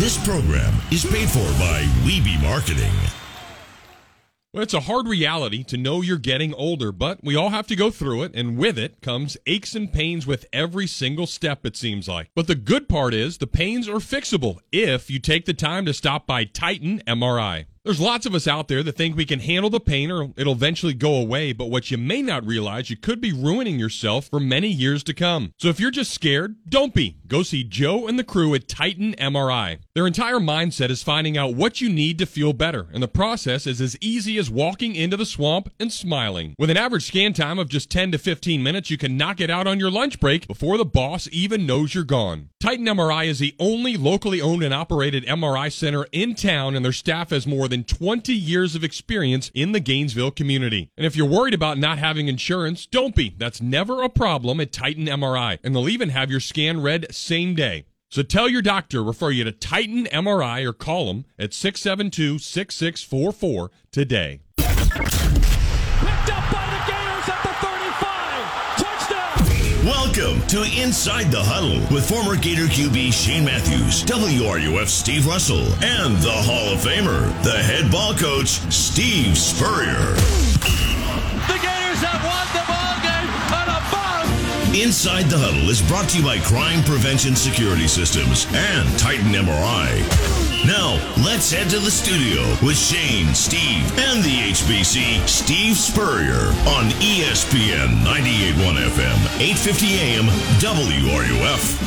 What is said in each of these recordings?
This program is paid for by Weeby Marketing. Well, it's a hard reality to know you're getting older, but we all have to go through it, and with it comes aches and pains with every single step, it seems like. But the good part is the pains are fixable if you take the time to stop by Titan MRI. There's lots of us out there that think we can handle the pain or it'll eventually go away, but what you may not realize, you could be ruining yourself for many years to come. So if you're just scared, don't be. Go see Joe and the crew at Titan MRI. Their entire mindset is finding out what you need to feel better, and the process is as easy as walking into the swamp and smiling. With an average scan time of just 10 to 15 minutes, you can knock it out on your lunch break before the boss even knows you're gone. Titan MRI is the only locally owned and operated MRI center in town, and their staff has more than 20 years of experience in the Gainesville community. And if you're worried about not having insurance, don't be. That's never a problem at Titan MRI, and they'll even have your scan read same day. So tell your doctor, refer you to Titan MRI or call them at 672 6644 today. Welcome to Inside the Huddle with former Gator QB Shane Matthews, WRUF Steve Russell, and the Hall of Famer, the head ball coach, Steve Spurrier. The Gators have won the ball game on a bomb. Inside the Huddle is brought to you by Crime Prevention Security Systems and Titan MRI. Now, let's head to the studio with Shane, Steve, and the HBC, Steve Spurrier on ESPN 98.1 FM, 850 AM, WRUF.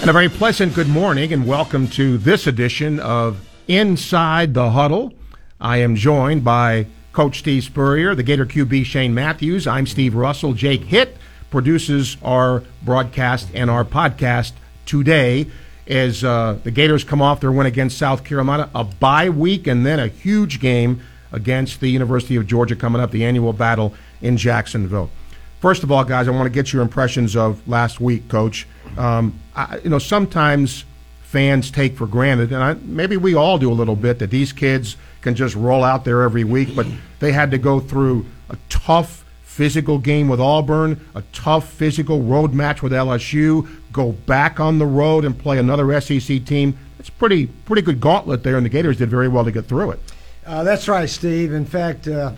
And a very pleasant good morning and welcome to this edition of Inside the Huddle. I am joined by Coach Steve Spurrier, the Gator QB Shane Matthews. I'm Steve Russell. Jake Hitt produces our broadcast and our podcast today as uh, the Gators come off their win against South Carolina, a bye week, and then a huge game against the University of Georgia coming up, the annual battle in Jacksonville. First of all, guys, I want to get your impressions of last week, Coach. Um, I, you know, sometimes fans take for granted, and I, maybe we all do a little bit, that these kids can just roll out there every week, but they had to go through a tough physical game with Auburn, a tough physical road match with LSU, go back on the road and play another SEC team. It's pretty pretty good gauntlet there, and the Gators did very well to get through it. Uh, that's right, Steve. In fact, uh,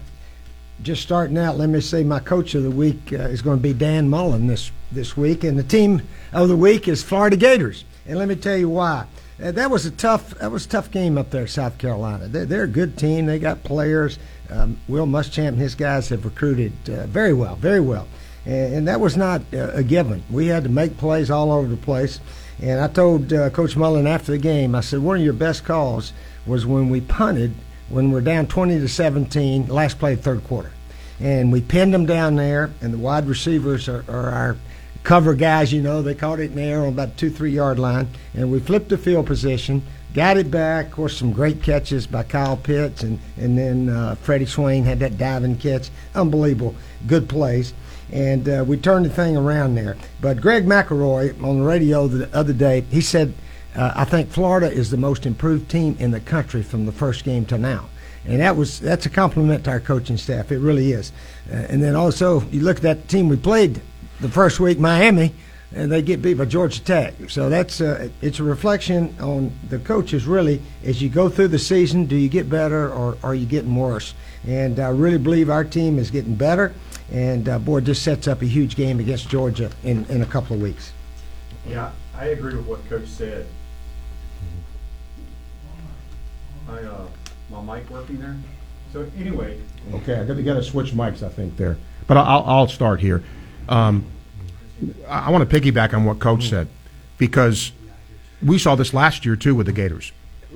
just starting out, let me say my coach of the week uh, is going to be Dan Mullen this this week, and the team of the week is Florida Gators. And let me tell you why. Uh, that was a tough that was a tough game up there, South Carolina. They're, they're a good team. They got players. Um, Will Muschamp and his guys have recruited uh, very well, very well, and, and that was not uh, a given. We had to make plays all over the place. And I told uh, Coach Mullen after the game, I said, one of your best calls was when we punted when we're down 20 to 17, last play of third quarter. And we pinned them down there, and the wide receivers are, are our cover guys, you know. They caught it in the air on about two, three yard line. And we flipped the field position, got it back. Of course, some great catches by Kyle Pitts, and, and then uh, Freddie Swain had that diving catch. Unbelievable. Good plays. And uh, we turned the thing around there. But Greg McElroy on the radio the other day, he said, uh, I think Florida is the most improved team in the country from the first game to now. And that was that's a compliment to our coaching staff. It really is. Uh, and then also, you look at that team we played the first week, Miami, and they get beat by Georgia Tech. So that's uh, it's a reflection on the coaches really. As you go through the season, do you get better or are you getting worse? And I really believe our team is getting better. And uh, boy, this sets up a huge game against Georgia in, in a couple of weeks. Yeah, I agree with what Coach said. I, uh, my mic working there? So anyway, Okay, I got to to switch mics, I think there. But I'll I'll start here. Um, I, want to piggyback on what Coach said because we saw this last year too with the Gators.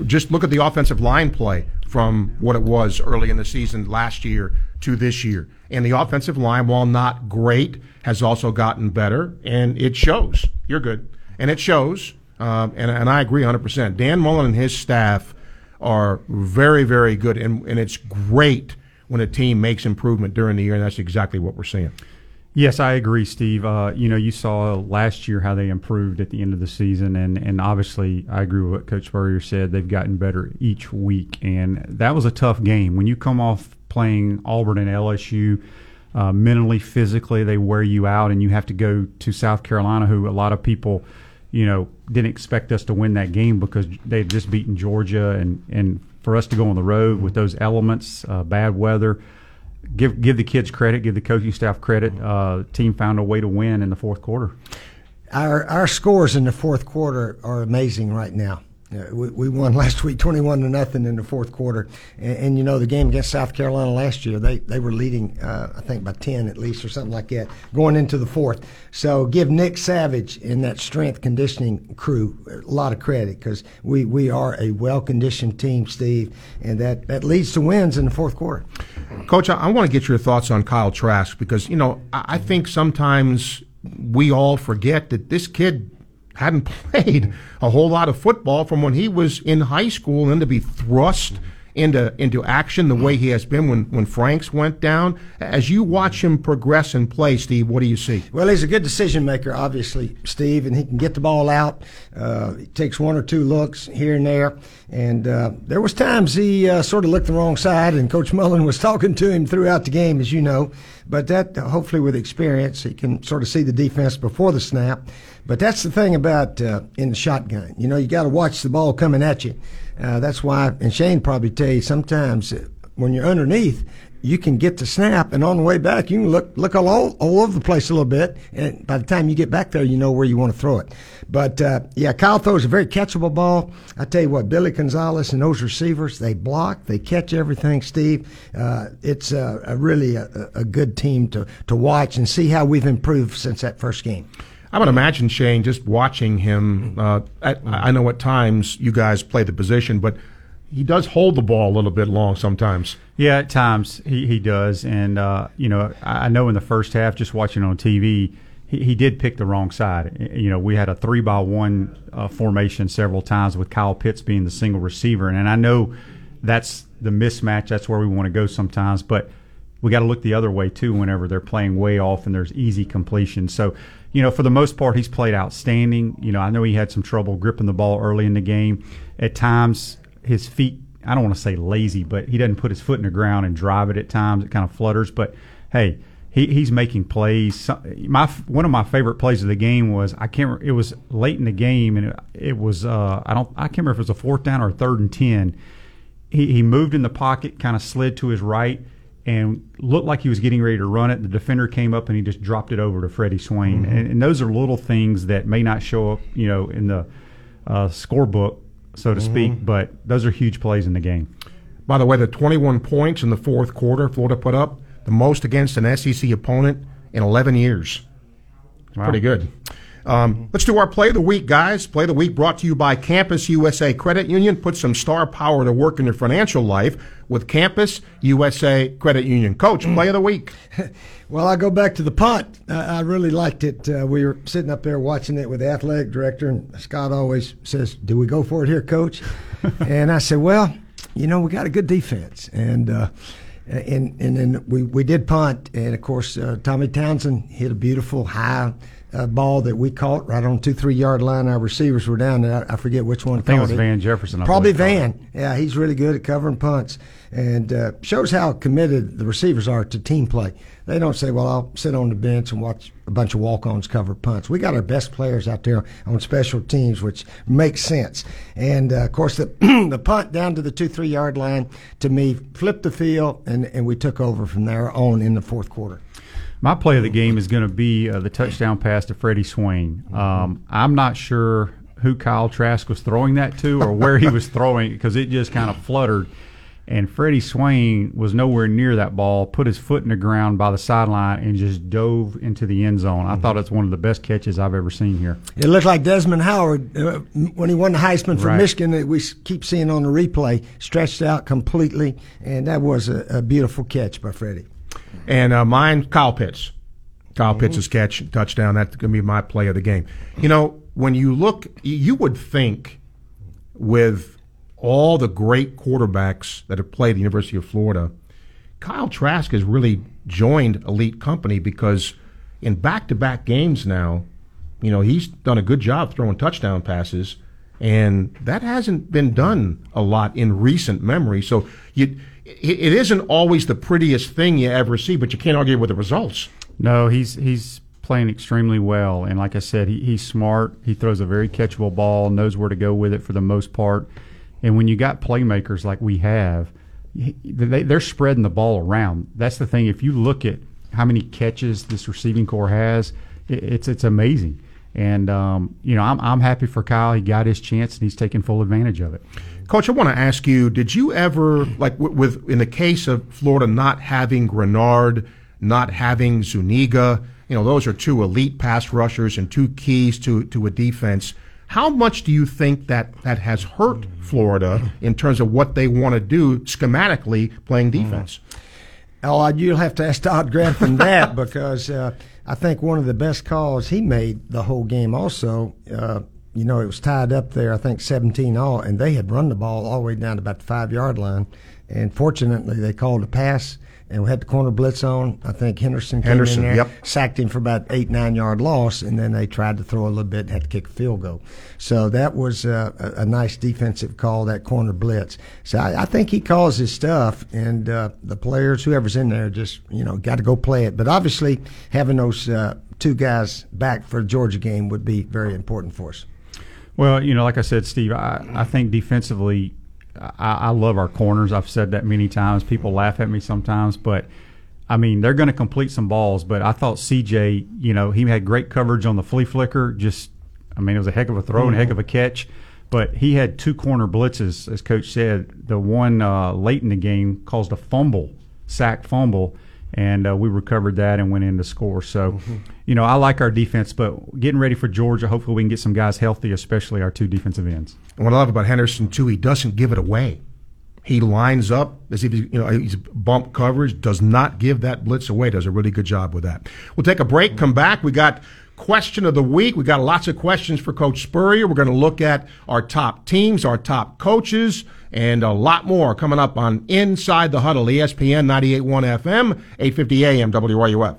Just look at the offensive line play from what it was early in the season last year to this year. And the offensive line, while not great, has also gotten better, and it shows. You're good. And it shows, um, and, and I agree 100%. Dan Mullen and his staff are very, very good, and, and it's great when a team makes improvement during the year, and that's exactly what we're seeing. Yes, I agree, Steve. Uh, you know, you saw last year how they improved at the end of the season, and, and obviously, I agree with what Coach Spurrier said. They've gotten better each week, and that was a tough game. When you come off playing Auburn and LSU, uh, mentally, physically, they wear you out, and you have to go to South Carolina, who a lot of people you know, didn't expect us to win that game because they had just beaten Georgia, and and for us to go on the road with those elements, uh, bad weather. Give give the kids credit, give the coaching staff credit. Uh, team found a way to win in the fourth quarter. Our our scores in the fourth quarter are amazing right now. We, we won last week, twenty-one to nothing in the fourth quarter, and, and you know the game against South Carolina last year, they they were leading, uh, I think by ten at least or something like that, going into the fourth. So give Nick Savage and that strength conditioning crew a lot of credit because we we are a well-conditioned team, Steve, and that that leads to wins in the fourth quarter. Coach, I, I want to get your thoughts on Kyle Trask because you know I, I think sometimes we all forget that this kid hadn't played a whole lot of football from when he was in high school and to be thrust into into action the way he has been when, when Franks went down. As you watch him progress and play, Steve, what do you see? Well, he's a good decision maker, obviously, Steve, and he can get the ball out. Uh, he takes one or two looks here and there, and uh, there was times he uh, sort of looked the wrong side, and Coach Mullen was talking to him throughout the game, as you know. But that, hopefully, with experience, he can sort of see the defense before the snap. But that's the thing about uh, in the shotgun. You know, you got to watch the ball coming at you. Uh, that's why, and Shane probably tell you sometimes uh, when you're underneath, you can get the snap, and on the way back, you can look look all, all over the place a little bit. And by the time you get back there, you know where you want to throw it. But uh, yeah, Kyle throws a very catchable ball. I tell you what, Billy Gonzalez and those receivers, they block, they catch everything. Steve, uh, it's a, a really a, a, good team to to watch and see how we've improved since that first game. I would imagine Shane just watching him. Uh, at, I know at times you guys play the position, but he does hold the ball a little bit long sometimes. Yeah, at times he, he does, and uh, you know I know in the first half, just watching on TV, he, he did pick the wrong side. You know, we had a three by one uh, formation several times with Kyle Pitts being the single receiver, and, and I know that's the mismatch. That's where we want to go sometimes, but we got to look the other way too whenever they're playing way off and there's easy completion. So, you know, for the most part, he's played outstanding. You know, I know he had some trouble gripping the ball early in the game. At times, his feet, I don't want to say lazy, but he doesn't put his foot in the ground and drive it at times. It kind of flutters. But hey, he, he's making plays. My one of my favorite plays of the game was I can't. Remember, it was late in the game, and it, it was uh, I don't I can't remember if it was a fourth down or a third and ten. He, he moved in the pocket, kind of slid to his right, and looked like he was getting ready to run it. The defender came up and he just dropped it over to Freddie Swain. Mm-hmm. And, and, those are little things that may not show up, you know, in the uh, scorebook, so to mm-hmm. speak, but those are huge plays in the game. By the way, the 21 points in the fourth quarter Florida put up, the most against an SEC opponent in 11 years. Wow. Pretty good. Um, let's do our play of the week, guys. Play of the week brought to you by Campus USA Credit Union. Put some star power to work in your financial life with Campus USA Credit Union. Coach, play of the week. well, I go back to the punt. I, I really liked it. Uh, we were sitting up there watching it with the athletic director, and Scott always says, "Do we go for it here, Coach?" and I said, "Well, you know, we got a good defense, and." Uh, and and then we, we did punt, and of course uh, Tommy Townsend hit a beautiful high uh, ball that we caught right on two three yard line. Our receivers were down there. I, forget which one. I think it was Van Jefferson. I Probably Van. Yeah, he's really good at covering punts, and uh, shows how committed the receivers are to team play. They don't say, "Well, I'll sit on the bench and watch a bunch of walk-ons cover punts." We got our best players out there on special teams, which makes sense. And uh, of course, the the punt down to the two three yard line to me flipped the field, and and we took over from there on in the fourth quarter. My play of the game is going to be uh, the touchdown pass to Freddie Swain. Um, I'm not sure who Kyle Trask was throwing that to or where he was throwing it because it just kind of fluttered. And Freddie Swain was nowhere near that ball, put his foot in the ground by the sideline, and just dove into the end zone. I thought it's one of the best catches I've ever seen here. It looked like Desmond Howard uh, when he won the Heisman for right. Michigan that we keep seeing on the replay, stretched out completely, and that was a, a beautiful catch by Freddie. And uh, mine, Kyle Pitts. Kyle mm-hmm. Pitts' catch, touchdown. That's going to be my play of the game. You know, when you look, you would think with all the great quarterbacks that have played at the University of Florida, Kyle Trask has really joined elite company because in back-to-back games now, you know, he's done a good job throwing touchdown passes, and that hasn't been done a lot in recent memory. So you it isn't always the prettiest thing you ever see, but you can't argue with the results. No, he's he's playing extremely well, and like I said, he, he's smart. He throws a very catchable ball, knows where to go with it for the most part. And when you got playmakers like we have, they, they're spreading the ball around. That's the thing. If you look at how many catches this receiving corps has, it, it's it's amazing. And um, you know, I'm I'm happy for Kyle. He got his chance and he's taking full advantage of it. Coach, I want to ask you: Did you ever, like, w- with in the case of Florida not having Greenard, not having Zuniga, you know, those are two elite pass rushers and two keys to to a defense. How much do you think that that has hurt Florida in terms of what they want to do schematically playing defense? Oh, you'll have to ask Todd Grantham that because uh, I think one of the best calls he made the whole game. Also, uh, you know, it was tied up there. I think 17 all, and they had run the ball all the way down to about the five yard line. And fortunately, they called a pass and we had the corner blitz on. I think Henderson came Henderson, in there, yep. sacked him for about eight, nine yard loss, and then they tried to throw a little bit and had to kick a field goal. So that was uh, a, a nice defensive call, that corner blitz. So I, I think he calls his stuff, and uh, the players, whoever's in there, just you know got to go play it. But obviously, having those uh, two guys back for the Georgia game would be very important for us. Well, you know, like I said, Steve, I, I think defensively, I, I love our corners. I've said that many times. People laugh at me sometimes, but I mean, they're going to complete some balls. But I thought CJ, you know, he had great coverage on the flea flicker. Just, I mean, it was a heck of a throw and a heck of a catch. But he had two corner blitzes, as Coach said. The one uh, late in the game caused a fumble, sack fumble, and uh, we recovered that and went in to score. So, you know, I like our defense, but getting ready for Georgia, hopefully we can get some guys healthy, especially our two defensive ends. And what I love about Henderson too, he doesn't give it away. He lines up as if you know he's bump coverage, does not give that blitz away. Does a really good job with that. We'll take a break, come back. We got question of the week. We got lots of questions for Coach Spurrier. We're going to look at our top teams, our top coaches, and a lot more coming up on Inside the Huddle, ESPN 98.1 FM, 850 AM, WRUF.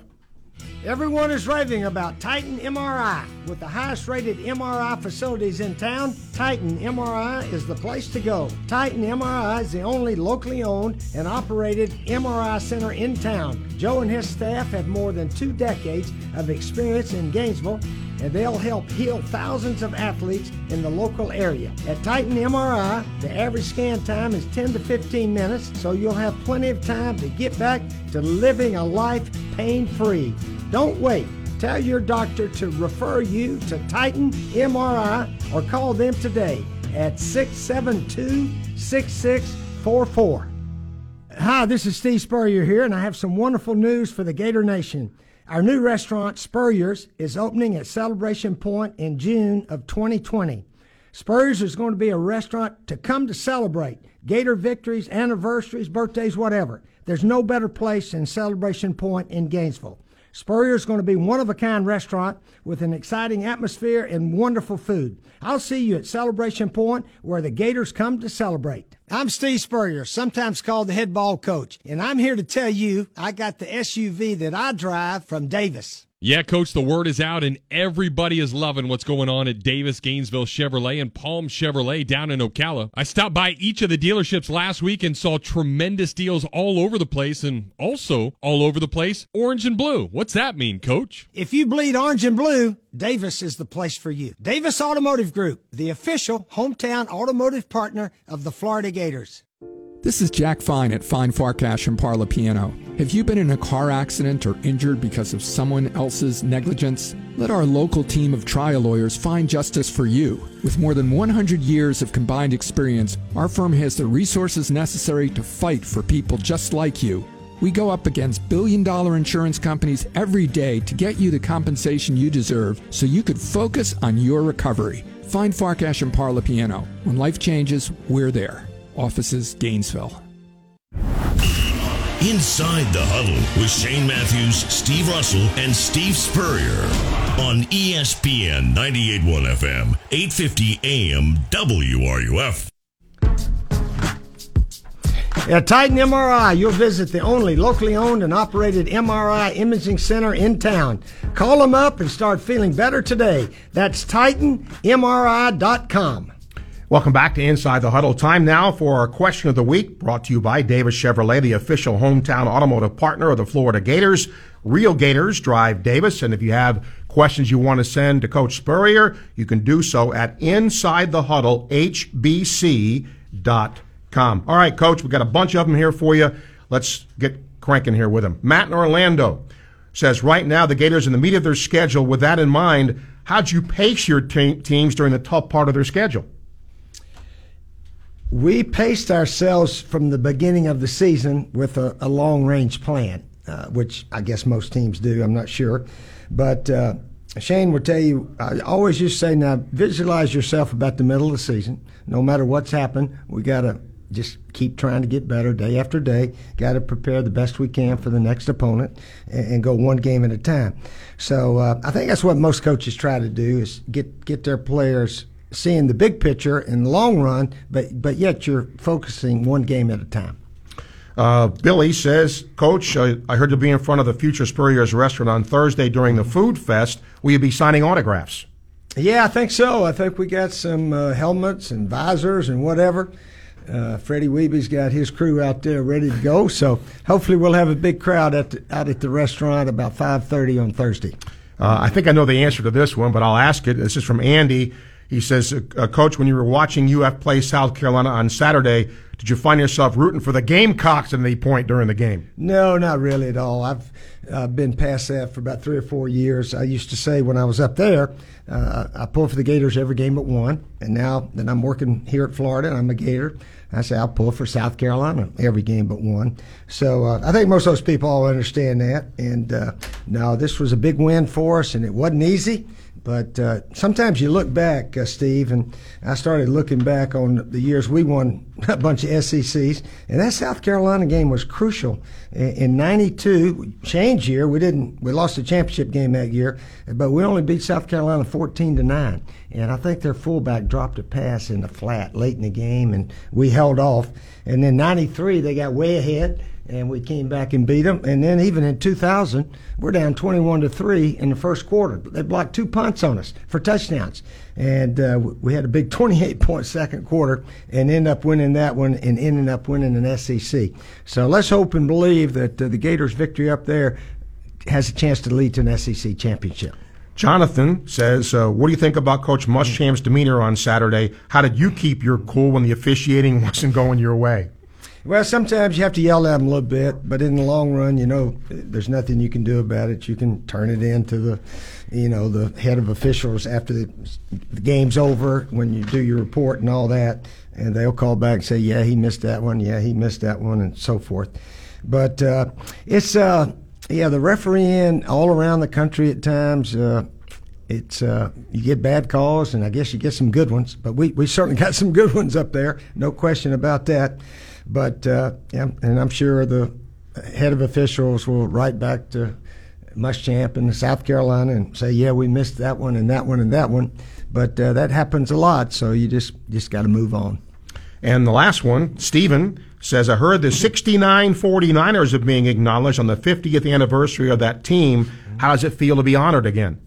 Everyone is raving about Titan MRI. With the highest rated MRI facilities in town, Titan MRI is the place to go. Titan MRI is the only locally owned and operated MRI center in town. Joe and his staff have more than two decades of experience in Gainesville and they'll help heal thousands of athletes in the local area. At Titan MRI, the average scan time is 10 to 15 minutes, so you'll have plenty of time to get back to living a life pain free. Don't wait. Tell your doctor to refer you to Titan MRI or call them today at 672 6644. Hi, this is Steve Spurrier here, and I have some wonderful news for the Gator Nation. Our new restaurant, Spurrier's, is opening at Celebration Point in June of 2020. Spurrier's is going to be a restaurant to come to celebrate Gator victories, anniversaries, birthdays, whatever. There's no better place than Celebration Point in Gainesville. Spurrier's going to be one of a kind restaurant with an exciting atmosphere and wonderful food. I'll see you at Celebration Point where the Gators come to celebrate. I'm Steve Spurrier, sometimes called the head ball coach, and I'm here to tell you I got the SUV that I drive from Davis. Yeah, coach, the word is out and everybody is loving what's going on at Davis Gainesville Chevrolet and Palm Chevrolet down in Ocala. I stopped by each of the dealerships last week and saw tremendous deals all over the place and also all over the place orange and blue. What's that mean, coach? If you bleed orange and blue, Davis is the place for you. Davis Automotive Group, the official hometown automotive partner of the Florida Gators. This is Jack Fine at Fine Farkash and Parlapiano. Have you been in a car accident or injured because of someone else's negligence? Let our local team of trial lawyers find justice for you. With more than 100 years of combined experience, our firm has the resources necessary to fight for people just like you. We go up against billion dollar insurance companies every day to get you the compensation you deserve so you could focus on your recovery. Fine Farkash and Parlapiano. When life changes, we're there. Offices, Gainesville. Inside the Huddle with Shane Matthews, Steve Russell, and Steve Spurrier on ESPN 98.1 FM, 850 AM, WRUF. At Titan MRI, you'll visit the only locally owned and operated MRI imaging center in town. Call them up and start feeling better today. That's TitanMRI.com. Welcome back to Inside the Huddle. Time now for our question of the week, brought to you by Davis Chevrolet, the official hometown automotive partner of the Florida Gators. Real Gators Drive Davis. And if you have questions you want to send to Coach Spurrier, you can do so at Inside the Huddle, HBC.com. All right, Coach, we've got a bunch of them here for you. Let's get cranking here with them. Matt in Orlando says, right now, the Gators in the meat of their schedule. With that in mind, how'd you pace your te- teams during the tough part of their schedule? We paced ourselves from the beginning of the season with a, a long range plan, uh, which I guess most teams do. I'm not sure. But uh, Shane will tell you, I always just say, now visualize yourself about the middle of the season. No matter what's happened, we got to just keep trying to get better day after day. Got to prepare the best we can for the next opponent and, and go one game at a time. So uh, I think that's what most coaches try to do is get get their players seeing the big picture in the long run, but but yet you're focusing one game at a time. Uh, Billy says, Coach, uh, I heard you'll be in front of the Future Spurrier's restaurant on Thursday during the food fest. Will you be signing autographs? Yeah, I think so. I think we got some uh, helmets and visors and whatever. Uh, Freddie Weeby's got his crew out there ready to go, so hopefully we'll have a big crowd at the, out at the restaurant about 5:30 on Thursday. Uh, I think I know the answer to this one, but I'll ask it. This is from Andy. He says, uh, Coach, when you were watching UF play South Carolina on Saturday, did you find yourself rooting for the Gamecocks at any point during the game? No, not really at all. I've uh, been past that for about three or four years. I used to say when I was up there, uh, I pull for the Gators every game but one. And now that I'm working here at Florida and I'm a Gator, I say I'll pull for South Carolina every game but one. So uh, I think most of those people all understand that. And uh, no, this was a big win for us, and it wasn't easy. But uh, sometimes you look back, uh, Steve, and I started looking back on the years we won a bunch of SECs, and that South Carolina game was crucial. In '92, change year, we didn't we lost the championship game that year, but we only beat South Carolina 14 to nine. And I think their fullback dropped a pass in the flat late in the game, and we held off. And then '93, they got way ahead and we came back and beat them. And then even in 2000, we're down 21 to three in the first quarter. They blocked two punts on us for touchdowns, and uh, we had a big 28 point second quarter and end up winning that one and ended up winning an SEC. So let's hope and believe that uh, the Gators' victory up there has a chance to lead to an SEC championship. Jonathan says, uh, "What do you think about Coach Muschamp's demeanor on Saturday? How did you keep your cool when the officiating wasn't going your way?" Well, sometimes you have to yell at them a little bit, but in the long run, you know, there's nothing you can do about it. You can turn it into the, you know, the head of officials after the, the game's over when you do your report and all that, and they'll call back and say, yeah, he missed that one, yeah, he missed that one, and so forth. But uh, it's, uh, yeah, the refereeing all around the country at times. Uh, it's uh, you get bad calls, and I guess you get some good ones. But we, we certainly got some good ones up there, no question about that. But uh, yeah, and I'm sure the head of officials will write back to Muschamp in South Carolina and say, "Yeah, we missed that one and that one and that one." But uh, that happens a lot, so you just just got to move on. And the last one, Stephen says, I heard the 69 49ers are being acknowledged on the 50th anniversary of that team. How does it feel to be honored again?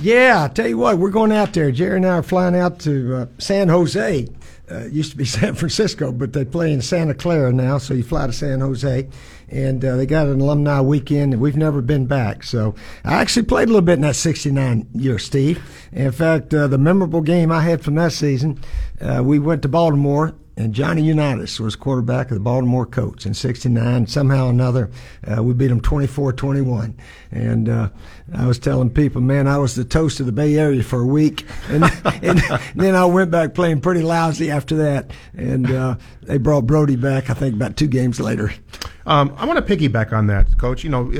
Yeah, I tell you what, we're going out there. Jerry and I are flying out to uh, San Jose uh, used to be San Francisco, but they play in Santa Clara now. So you fly to San Jose, and uh, they got an alumni weekend, and we've never been back. So I actually played a little bit in that '69 year, Steve. In fact, uh, the memorable game I had from that season, uh, we went to Baltimore and Johnny Unitas was quarterback of the Baltimore Colts in 69. Somehow or another, uh, we beat them 24 21. And uh, I was telling people, man, I was the toast of the Bay Area for a week. And, and then I went back playing pretty lousy after that. And uh, they brought Brodie back, I think, about two games later. Um, I want to piggyback on that, Coach. You know,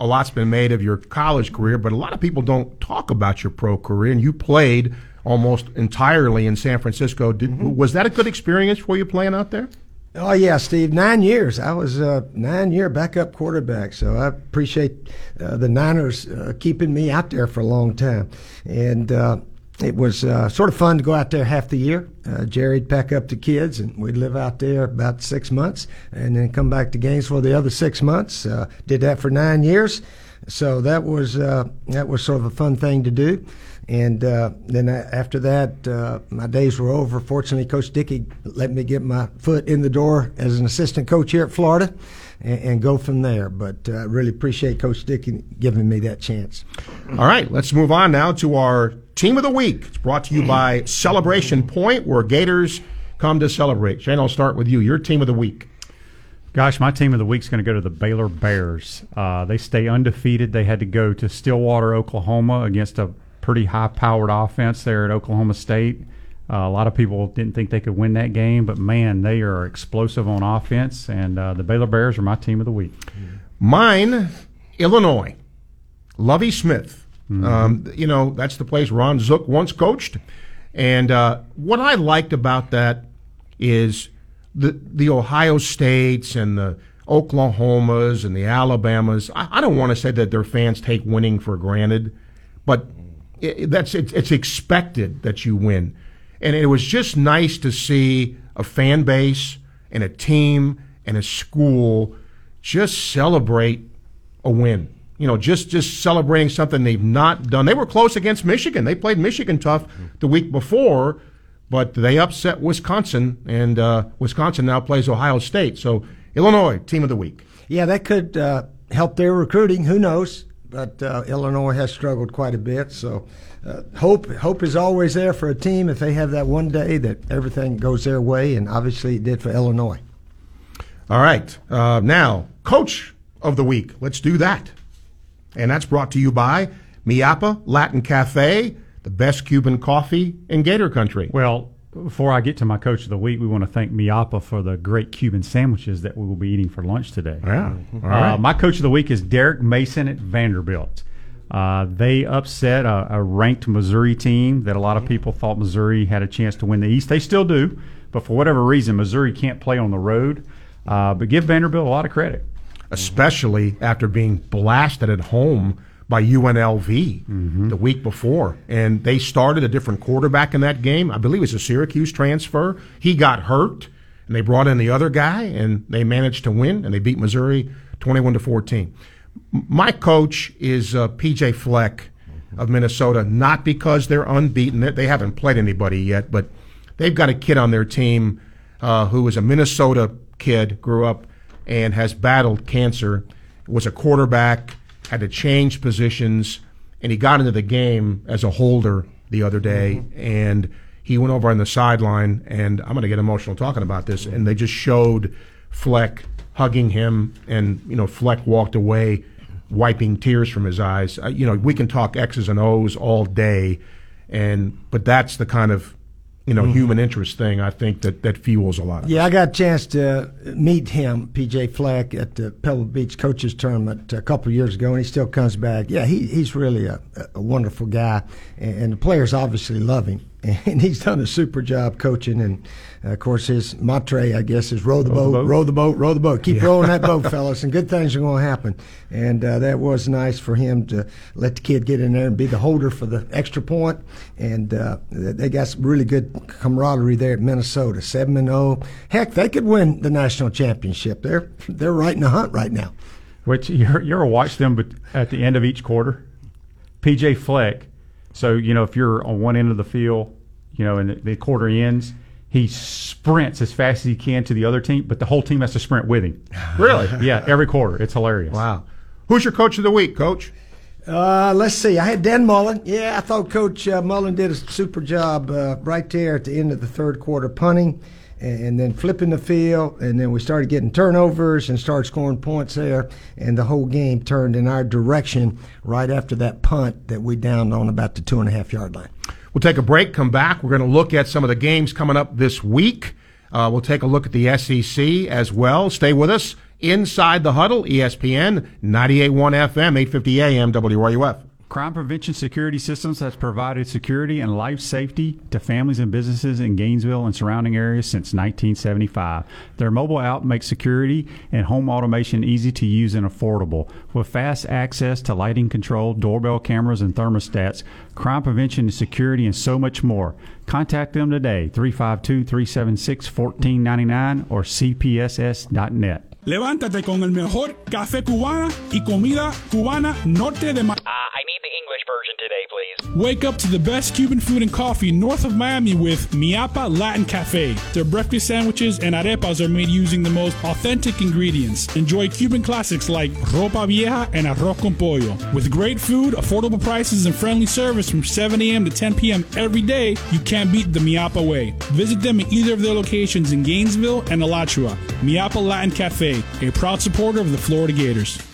a, a lot's been made of your college career, but a lot of people don't talk about your pro career. And you played almost entirely in San Francisco. Did, mm-hmm. Was that a good experience for you playing out there? Oh yeah, Steve. Nine years. I was a nine year backup quarterback, so I appreciate uh, the Niners uh, keeping me out there for a long time. And uh, it was uh, sort of fun to go out there half the year. Uh, Jerry'd pack up the kids, and we'd live out there about six months, and then come back to Gainesville the other six months. Uh, did that for nine years, so that was that was sort of a fun thing to do. And uh, then after that, uh, my days were over. Fortunately, Coach Dickey let me get my foot in the door as an assistant coach here at Florida and, and go from there. But I uh, really appreciate Coach Dickey giving me that chance. All right, let's move on now to our team of the week. It's brought to you by Celebration Point, where Gators come to celebrate. Shane, I'll start with you. Your team of the week. Gosh, my team of the week is going to go to the Baylor Bears. Uh, they stay undefeated. They had to go to Stillwater, Oklahoma, against a pretty high-powered offense there at Oklahoma State. Uh, a lot of people didn't think they could win that game, but man, they are explosive on offense, and uh, the Baylor Bears are my team of the week. Mine, Illinois. Lovie Smith. Mm-hmm. Um, you know, that's the place Ron Zook once coached. And uh, what I liked about that is the the Ohio States and the Oklahomas and the Alabamas. I, I don't want to say that their fans take winning for granted, but it, that's it, it's expected that you win, and it was just nice to see a fan base and a team and a school just celebrate a win. You know, just just celebrating something they've not done. They were close against Michigan. They played Michigan tough the week before but they upset Wisconsin, and uh, Wisconsin now plays Ohio State. So Illinois, team of the week. Yeah, that could uh, help their recruiting. Who knows? But uh, Illinois has struggled quite a bit. So uh, hope hope is always there for a team if they have that one day that everything goes their way, and obviously it did for Illinois. All right, uh, now coach of the week. Let's do that, and that's brought to you by Miapa Latin Cafe the best Cuban coffee in Gator Country. Well, before I get to my coach of the week, we want to thank Miapa for the great Cuban sandwiches that we will be eating for lunch today. Yeah. Uh, my coach of the week is Derek Mason at Vanderbilt. Uh, they upset a, a, ranked Missouri team that a lot of people thought Missouri had a chance to win the East. They still do, but for whatever reason, Missouri can't play on the road. Uh, but give Vanderbilt a lot of credit. Especially after being blasted at home by UNLV mm-hmm. the week before, and they started a different quarterback in that game. I believe it was a Syracuse transfer. He got hurt, and they brought in the other guy, and they managed to win, and they beat Missouri twenty-one to fourteen. My coach is uh, PJ Fleck of Minnesota, not because they're unbeaten; they haven't played anybody yet, but they've got a kid on their team uh, who is a Minnesota kid, grew up and has battled cancer, was a quarterback had to change positions, and he got into the game as a holder the other day, mm-hmm. and he went over on the sideline, and I'm going to get emotional talking about this, and they just showed Fleck hugging him, and you know Fleck walked away, wiping tears from his eyes. Uh, you know we can talk X's and O's all day, and but that's the kind of you know, mm-hmm. human interest thing, I think that, that fuels a lot of Yeah, it. I got a chance to meet him, PJ Fleck, at the Pebble Beach Coaches Tournament a couple of years ago, and he still comes back. Yeah, he, he's really a, a wonderful guy, and, and the players obviously love him. And he's done a super job coaching, and uh, of course, his mantra, I guess, is row the, row boat, the boat, row the boat, row the boat. Keep yeah. rowing that boat, fellas, and good things are going to happen. And uh, that was nice for him to let the kid get in there and be the holder for the extra point. And uh, they got some really good camaraderie there at Minnesota, seven and zero. Oh. Heck, they could win the national championship. They're they're right in the hunt right now. Which you ever watch them, but at the end of each quarter, PJ Fleck. So you know if you're on one end of the field, you know, and the, the quarter ends he sprints as fast as he can to the other team, but the whole team has to sprint with him. Really? yeah, every quarter. It's hilarious. Wow. Who's your coach of the week, coach? Uh, let's see. I had Dan Mullen. Yeah, I thought Coach uh, Mullen did a super job uh, right there at the end of the third quarter, punting and, and, then flipping the field. And then we started getting turnovers and started scoring points there. And the whole game turned in our direction right after that punt that we downed on about the two and a half yard line. We'll take a break, come back. We're going to look at some of the games coming up this week. Uh, we'll take a look at the SEC as well. Stay with us. Inside the Huddle, ESPN 98.1 FM, 850 AM, WRUF. Crime Prevention Security Systems has provided security and life safety to families and businesses in Gainesville and surrounding areas since 1975. Their mobile app makes security and home automation easy to use and affordable. With fast access to lighting control, doorbell cameras, and thermostats, crime prevention and security, and so much more. Contact them today, 352 376 1499 or cpss.net. Levántate con el mejor café cubana y comida cubana norte de... Uh, need the English version today, please. Wake up to the best Cuban food and coffee north of Miami with Miapa Latin Cafe. Their breakfast sandwiches and arepas are made using the most authentic ingredients. Enjoy Cuban classics like ropa vieja and arroz con pollo. With great food, affordable prices, and friendly service from 7 a.m. to 10 p.m. every day, you can't beat the Miapa way. Visit them at either of their locations in Gainesville and Alachua. Miapa Latin Cafe, a proud supporter of the Florida Gators.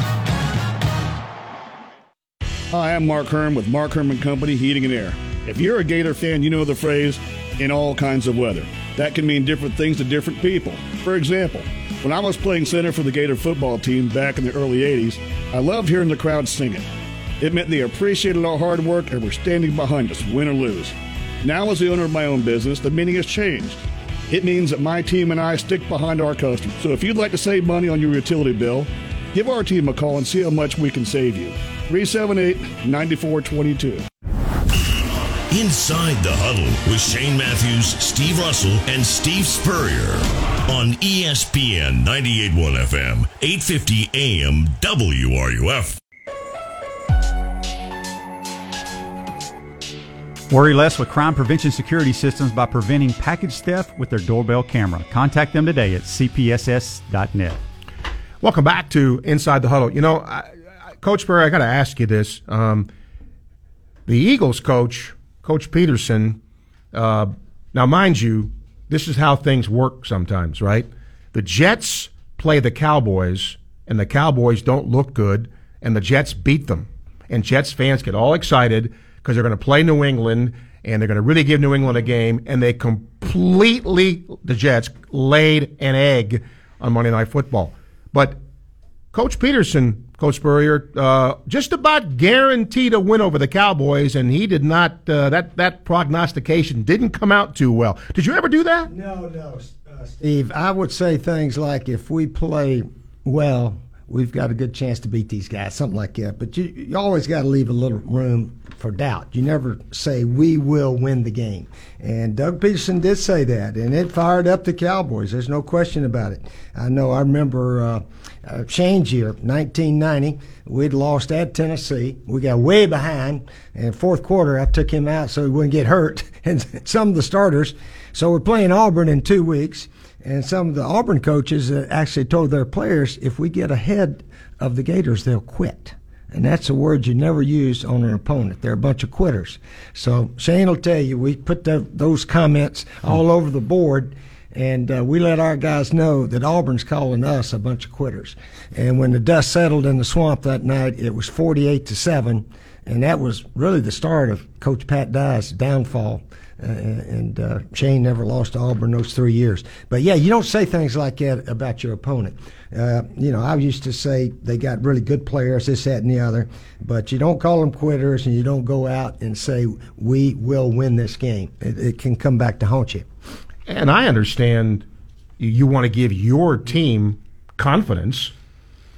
Hi, I'm Mark Herm with Mark Herman Company Heating and Air. If you're a Gator fan, you know the phrase, in all kinds of weather. That can mean different things to different people. For example, when I was playing center for the Gator football team back in the early 80s, I loved hearing the crowd sing it. It meant they appreciated our hard work and were standing behind us, win or lose. Now, as the owner of my own business, the meaning has changed. It means that my team and I stick behind our customers. So if you'd like to save money on your utility bill, give our team a call and see how much we can save you. 378 9422. Inside the Huddle with Shane Matthews, Steve Russell, and Steve Spurrier on ESPN 981 FM, 850 AM WRUF. Worry less with Crime Prevention Security Systems by preventing package theft with their doorbell camera. Contact them today at cpss.net. Welcome back to Inside the Huddle. You know, I, I, Coach Spurrier, I got to ask you this. Um, the Eagles coach, Coach Pederson, uh, now, mind you, this is how things work sometimes, right? The Jets play the Cowboys, and the Cowboys don't look good, and the Jets beat them. And Jets fans get all excited because they're going to play New England, and they're going to really give New England a game, and they completely, the Jets, laid an egg on Monday Night Football. But Coach Pederson, Coach Spurrier, uh, just about guaranteed a win over the Cowboys, and he did not. Uh, that that prognostication didn't come out too well. Did you ever do that? No, no, uh, Steve. I would say things like if we play well, we've got a good chance to beat these guys, something like that. But you, you always got to leave a little room for doubt. You never say we will win the game. And Doug Pederson did say that, and it fired up the Cowboys. There's no question about it. I know. I remember uh, uh, Shane's year, 1990. We'd lost at Tennessee. We got way behind. And fourth quarter, I took him out so he wouldn't get hurt, and some of the starters. So we're playing Auburn in two weeks. And some of the Auburn coaches actually told their players, if we get ahead of the Gators, they'll quit. And that's a word you never use on an opponent. They're a bunch of quitters. So Shane will tell you, we put the, those comments all over the board, and uh, we let our guys know that Auburn's calling us a bunch of quitters. And when the dust settled in the swamp that night, it was 48 to 7, and that was really the start of Coach Pat Dye's downfall. Uh, and uh, Shane never lost to Auburn those three years. But yeah, you don't say things like that about your opponent. Uh, you know, I used to say they got really good players, this, that, and the other, but you don't call them quitters and you don't go out and say, we will win this game. It, it can come back to haunt you. And I understand you want to give your team confidence,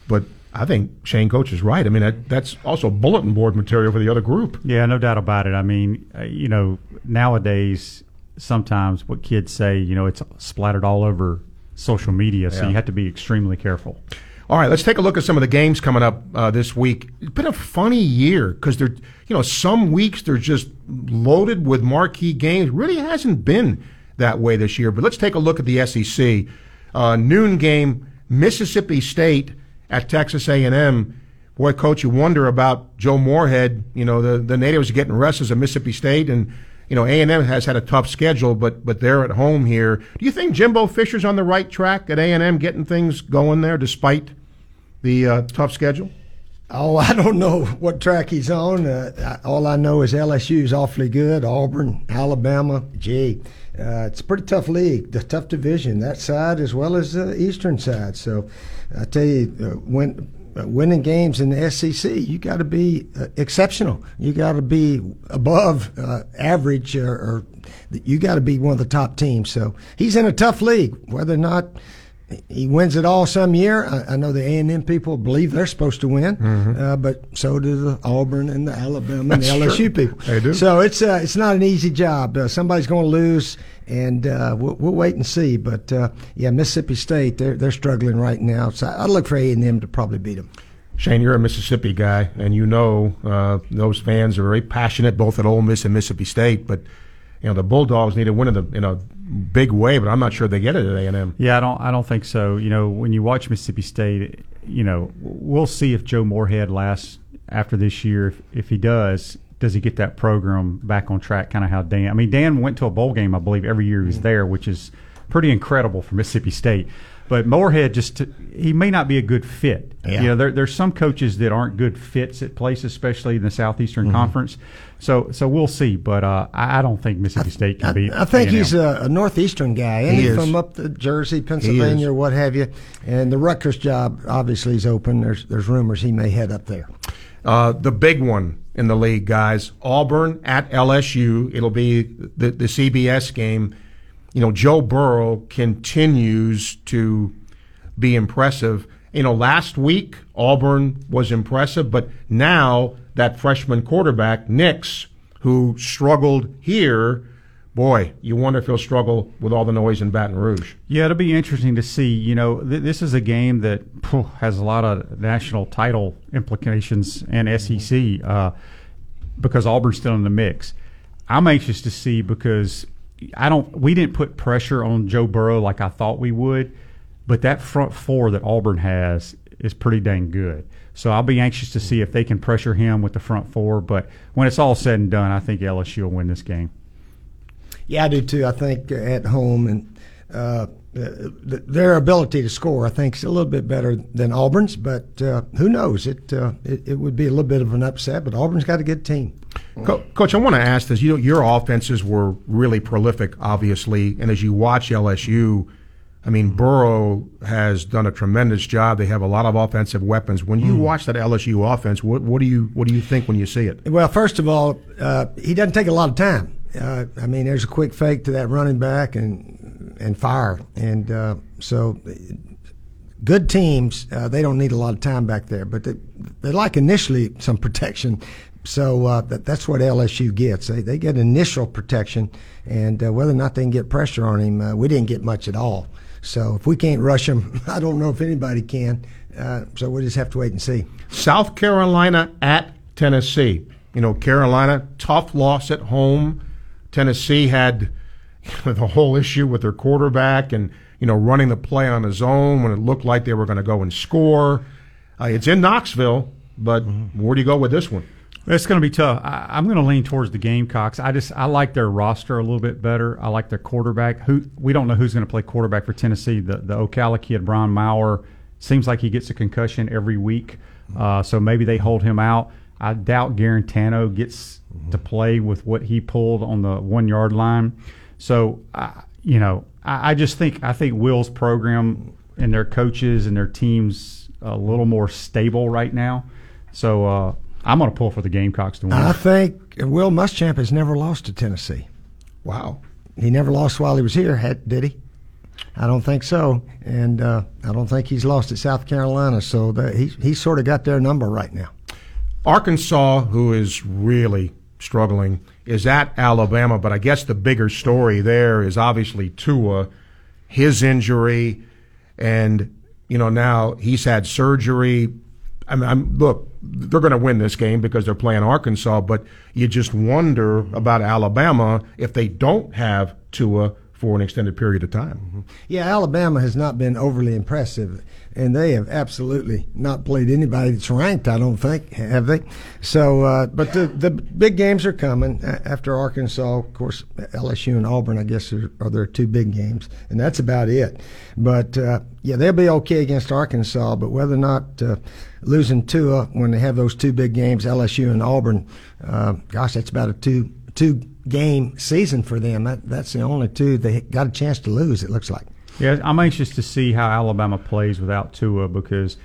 but I think Shane Coach is right. I mean, that, that's also bulletin board material for the other group. Yeah, no doubt about it. I mean, uh, you know, nowadays, sometimes what kids say, you know, it's splattered all over social media, so Yeah. you have to be extremely careful. All right, let's take a look at some of the games coming up uh, this week. It's been a funny year because they're, you know, some weeks they're just loaded with marquee games. Really hasn't been that way this year. But let's take a look at the SEC. Uh, noon game, Mississippi State at Texas A&M. Boy, coach, you wonder about Joe Moorhead. You know, the the natives are getting restless at Mississippi State, and you know A&M has had a tough schedule, but but they're at home here. Do you think Jimbo Fisher's on the right track at A&M, getting things going there despite the uh, tough schedule? Oh, I don't know what track he's on. Uh, all I know is LSU's awfully good. Auburn, Alabama, gee, uh, it's a pretty tough league, the tough division that side as well as the eastern side. So I tell you, uh, uh, winning games in the SEC, you got to be uh, exceptional. You got to be above uh, average, or, or you got to be one of the top teams. So he's in a tough league. Whether or not he wins it all some year. I, I know the A and M people believe they're supposed to win, Mhm. uh, but so do the Auburn and the Alabama and the LSU true. people. They do. So it's uh, it's not an easy job. Uh, somebody's going to lose, and uh, we'll, we'll wait and see. But uh, yeah, Mississippi State they're they're struggling right now. So I look for A and M to probably beat them. Shane, you're a Mississippi guy, and you know uh, those fans are very passionate, both at Ole Miss and Mississippi State. But you know the Bulldogs need to win in, the, in a big way, but I'm not sure they get it at A and M. Yeah, I don't. I don't think so. You know, when you watch Mississippi State, you know, we'll see if Joe Moorhead lasts after this year. If, if he does, does he get that program back on track? Kind of how Dan. I mean, Dan went to a bowl game, I believe, every year he was there, which is pretty incredible for Mississippi State. But Moorhead just he may not be a good fit. Yeah. You know, there, there's some coaches that aren't good fits at places, especially in the Southeastern Mhm. Conference. So so we'll see. But uh, I, I don't think Mississippi State can beat. I think A&M. he's a, a northeastern guy, ain't He he? is. From up the Jersey, Pennsylvania, or what have you. And the Rutgers job obviously is open. There's there's rumors he may head up there. Uh, the big one in the league, guys. Auburn at LSU. It'll be the, the CBS game. You know, Joe Burrow continues to be impressive. You know, last week Auburn was impressive, but now that freshman quarterback, Nix, who struggled here, boy, you wonder if he'll struggle with all the noise in Baton Rouge. Yeah, it'll be interesting to see. You know, th- this is a game that phew, has a lot of national title implications and SEC uh, because Auburn's still in the mix. I'm anxious to see because I don't. We didn't put pressure on Joe Burrow like I thought we would, but that front four that Auburn has is pretty dang good. So I'll be anxious to see if they can pressure him with the front four. But when it's all said and done, I think LSU will win this game. Yeah, I do too. I think uh, at home and uh, their ability to score, I think, is a little bit better than Auburn's. But uh, who knows? It, uh, it it would be a little bit of an upset. But Auburn's got a good team. Co- Coach, I want to ask this. You know, your offenses were really prolific, obviously, and as you watch LSU, I mean, Burrow has done a tremendous job. They have a lot of offensive weapons. When you watch that LSU offense, what, what do you what do you think when you see it? Well, first of all, uh, he doesn't take a lot of time. Uh, I mean, there's a quick fake to that running back and and fire, and uh, so good teams uh, they don't need a lot of time back there, but they, they like initially some protection. So uh, that, that's what LSU gets. They they get initial protection, and uh, whether or not they can get pressure on him, uh, we didn't get much at all. So if we can't rush them, I don't know if anybody can. Uh, so we'll just have to wait and see. South Carolina at Tennessee. You know, Carolina tough loss at home. Tennessee had the whole issue with their quarterback and you know running the play on his own when it looked like they were going to go and score. Uh, it's in Knoxville, but where do you go with this one? It's going to be tough. I, I'm going to lean towards the Gamecocks. I just I like their roster a little bit better. I like their quarterback. Who we don't know who's going to play quarterback for Tennessee. The the Ocala kid Brian Maurer seems like he gets a concussion every week, uh, so maybe they hold him out. I doubt Guarantano gets to play with what he pulled on the one yard line. So I you know I, I just think I think Will's program and their coaches and their teams a little more stable right now. So uh, I'm going to pull for the Gamecocks to win. I think Will Muschamp has never lost to Tennessee. Wow. He never lost while he was here, had, did he? I don't think so, and uh, I don't think he's lost at South Carolina. So that he he's sort of got their number right now. Arkansas, who is really struggling, is at Alabama. But I guess the bigger story there is obviously Tua, his injury, and you know now he's had surgery. I mean, I'm, look, they're going to win this game because they're playing Arkansas. But you just wonder about Alabama if they don't have Tua for an extended period of time. Yeah, Alabama has not been overly impressive, and they have absolutely not played anybody that's ranked. I don't think have they. So, uh, but the the big games are coming after Arkansas. Of course, LSU and Auburn, I guess, are, are their two big games, and that's about it. But uh, yeah, they'll be okay against Arkansas. But whether or not uh, losing Tua when they have those two big games, LSU and Auburn, uh, gosh, that's about a two two game season for them. That that's the only two they got a chance to lose. It looks like. Yeah, I'm anxious to see how Alabama plays without Tua because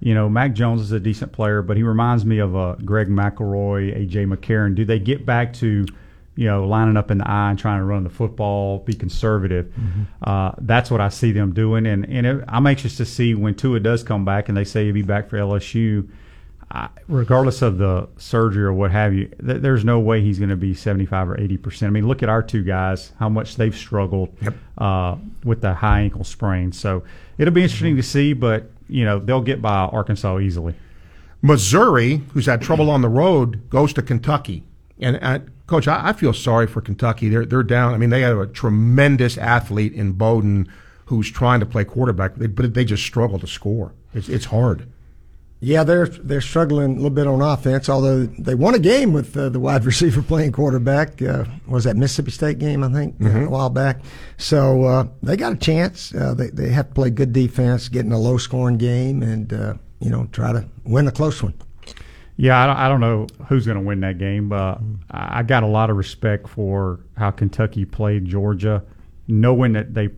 you know, Mac Jones is a decent player, but he reminds me of a Greg McElroy, AJ McCarron. Do they get back to, you know, lining up in the I and trying to run the football, be conservative? Mm-hmm. Uh, that's what I see them doing, and and it, I'm anxious to see when Tua does come back, and they say he'll be back for LSU. I, regardless of the surgery or what have you, th- there's no way he's going to be 75 or 80 percent. I mean, look at our two guys, how much they've struggled uh, with the high ankle sprain. So it'll be interesting to see, but you know they'll get by Arkansas easily. Missouri, who's had trouble on the road, goes to Kentucky. And uh, coach, I, I feel sorry for Kentucky. They're they're down. I mean, they have a tremendous athlete in Bowden who's trying to play quarterback, but they just struggle to score. It's it's hard. Yeah, they're they're struggling a little bit on offense. Although they won a game with uh, the wide receiver playing quarterback. Uh, was that Mississippi State game? I think Mhm. a while back. So uh, they got a chance. Uh, they they have to play good defense, get in a low scoring game, and uh, you know try to win a close one. Yeah, I don't, I don't know who's going to win that game, but I I got a lot of respect for how Kentucky played Georgia, knowing that they.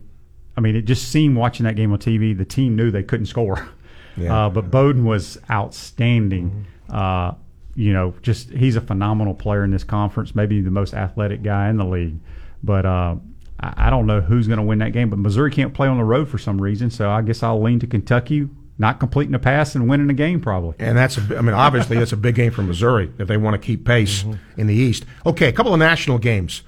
I mean, it just seemed watching that game on TV, the team knew they couldn't score. Yeah. Uh, but Bowden was outstanding. Uh, you know, just he's a phenomenal player in this conference, maybe the most athletic guy in the league. But uh, I, I don't know who's going to win that game. But Missouri can't play on the road for some reason, so I guess I'll lean to Kentucky not completing a pass and winning the game probably. And that's, a, I mean, obviously that's a big game for Missouri if they want to keep pace in the East. Okay, a couple of national games.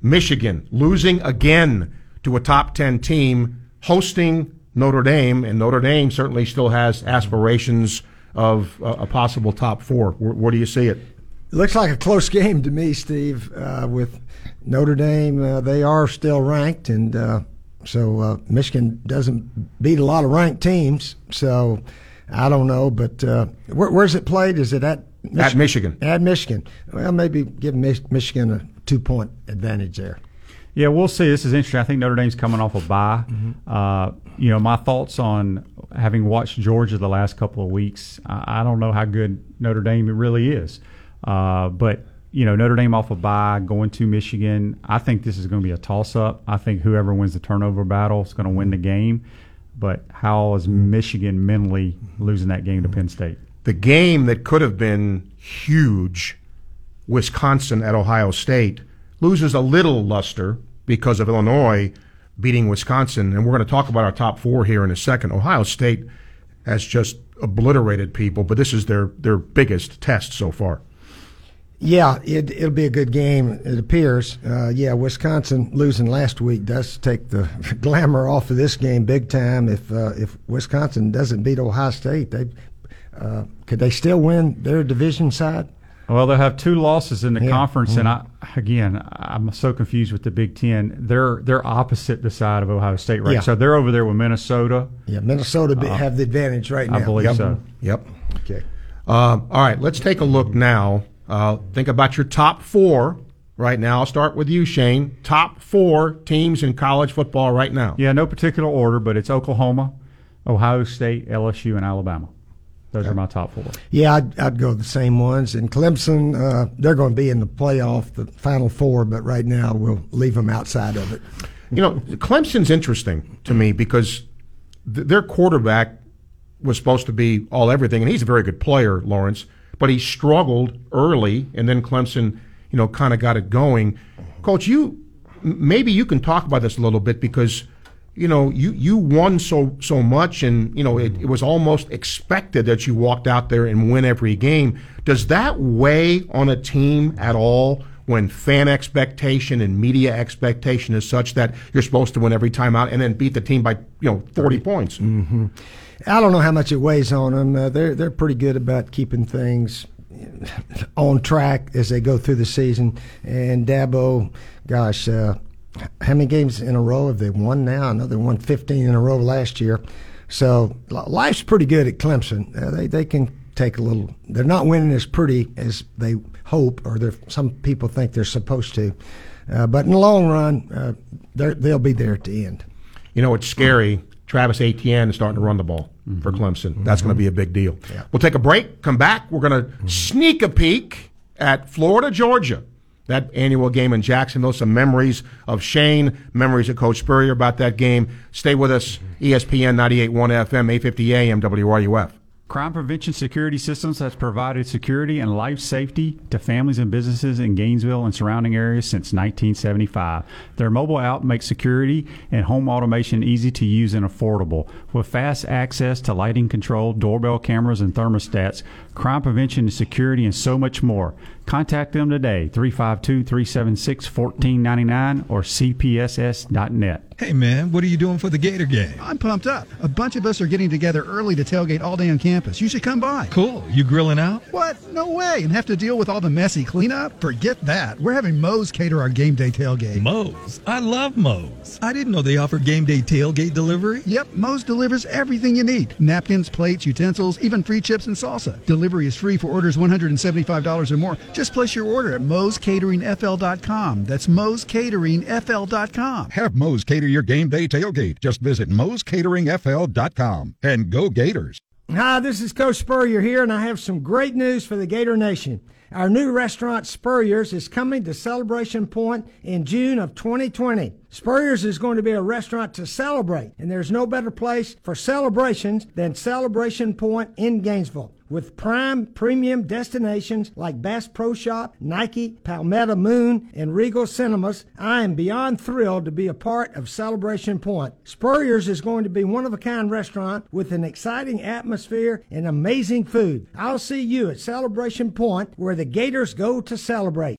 Michigan losing again to a top 10 team, hosting Notre Dame, and Notre Dame certainly still has aspirations of uh, a possible top four. Where, where do you see it? it? Looks like a close game to me, Steve. Uh, with Notre Dame, uh, they are still ranked, and uh, so uh, Michigan doesn't beat a lot of ranked teams. So I don't know, but uh, where, where's it played? Is it at At Michigan. At Michigan. Well, maybe give Mich- Michigan a two point advantage there. Yeah, we'll see. This is interesting. I think Notre Dame's coming off a bye. Uh, you know, my thoughts on having watched Georgia the last couple of weeks. I, don't know how good Notre Dame really is, uh, but you know, Notre Dame off a bye, going to Michigan. I think this is going to be a toss-up. I think whoever wins the turnover battle is going to win the game. But how is Michigan mentally losing that game to Penn State? The game that could have been huge, Wisconsin at Ohio State, loses a little luster because of Illinois beating Wisconsin. And we're going to talk about our top four here in a second. Ohio State has just obliterated people, but this is their, their biggest test so far. Yeah, it, it'll be a good game, it appears. Uh, yeah, Wisconsin losing last week does take the glamour off of this game big time. If uh, if Wisconsin doesn't beat Ohio State, they uh, could they still win their division side? Well, they'll have two losses in the Yeah. conference, and I again, I'm so confused with the Big Ten. They're they're opposite the side of Ohio State, right? Yeah. So they're over there with Minnesota. Yeah, Minnesota Uh, have the advantage right now. I believe Yep. so. Yep. Okay. Um, all right, let's take a look now. Uh, think about your top four right now. I'll start with you, Shane. Top four teams in college football right now. Yeah, no particular order, but it's Oklahoma, Ohio State, LSU, and Alabama. Those are my top four. Yeah, I'd, I'd go the same ones. And Clemson, uh, they're going to be in the playoff, the Final Four, but right now we'll leave them outside of it. You know, Clemson's interesting to me because th- their quarterback was supposed to be all everything, and he's a very good player, Lawrence. But he struggled early, and then Clemson, you know, kind of got it going. Coach, you maybe you can talk about this a little bit because you know you you won so so much, and you know it, it was almost expected that you walked out there and win every game. Does that weigh on a team at all? When fan expectation and media expectation is such that you're supposed to win every time out and then beat the team by you know 40 points. hmm I don't know how much it weighs on them. Uh, they're they're pretty good about keeping things on track as they go through the season. And Dabo, gosh, uh, how many games in a row have they won now? I know they won 15 in a row last year. So life's pretty good at Clemson. Uh, they they can take a little. They're not winning as pretty as they hope, or they're, some people think they're supposed to. Uh, but in the long run, uh, they're- they'll be there at the end. You know, it's scary. Travis Etienne is starting to run the ball for Clemson. That's going to be a big deal. We'll take a break, come back. We're going to sneak a peek at Florida, Georgia. That annual game in Jacksonville. Some memories of Shane, memories of Coach Spurrier about that game. Stay with us. ESPN 98.1 FM, 850 AM, WRUF. Crime Prevention Security Systems has provided security and life safety to families and businesses in Gainesville and surrounding areas since 1975. Their mobile app makes security and home automation easy to use and affordable. With fast access to lighting control, doorbell cameras, and thermostats, crime prevention and security, and so much more. Contact them today, 352 376 1499 or cpss.net. Hey man, what are you doing for the Gator game? I'm pumped up. A bunch of us are getting together early to tailgate all day on campus. You should come by. Cool. You grilling out? What? No way. And have to deal with all the messy cleanup? Forget that. We're having Moe's cater our game day tailgate. Moe's? I love Moe's. I didn't know they offered game day tailgate delivery. Yep, Moe's delivers everything you need. Napkins, plates, utensils, even free chips and salsa. Delivery is free for orders $175 or more. Just place your order at moescateringfl.com. That's moescateringfl.com. Have Moe's cater your game day tailgate. Just visit moescateringfl.com and go Gators. Hi, this is Coach Spurrier here, and I have some great news for the Gator Nation. Our new restaurant, Spurrier's, is coming to Celebration Point in June of 2020. Spurrier's is going to be a restaurant to celebrate, and there's no better place for celebrations than Celebration Point in Gainesville. With prime premium destinations like Bass Pro Shop, Nike, Palmetto Moon, and Regal Cinemas, I am beyond thrilled to be a part of Celebration Point. Spurrier's is going to be one of a kind restaurant with an exciting atmosphere and amazing food. I'll see you at Celebration Point where the Gators go to celebrate.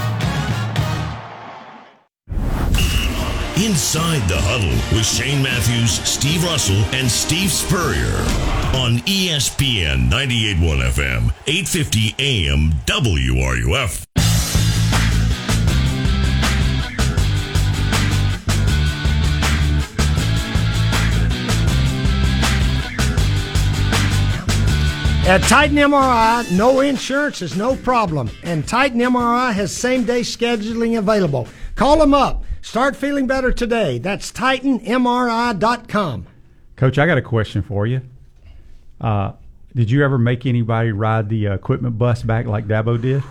Inside the Huddle with Shane Matthews, Steve Russell, and Steve Spurrier on ESPN 981 FM, 850 AM WRUF. At Titan MRI, no insurance is no problem, and Titan MRI has same day scheduling available. Call them up. Start feeling better today. That's TitanMRI.com. Coach, I got a question for you. Uh, did you ever make anybody ride the uh, equipment bus back like Dabo did?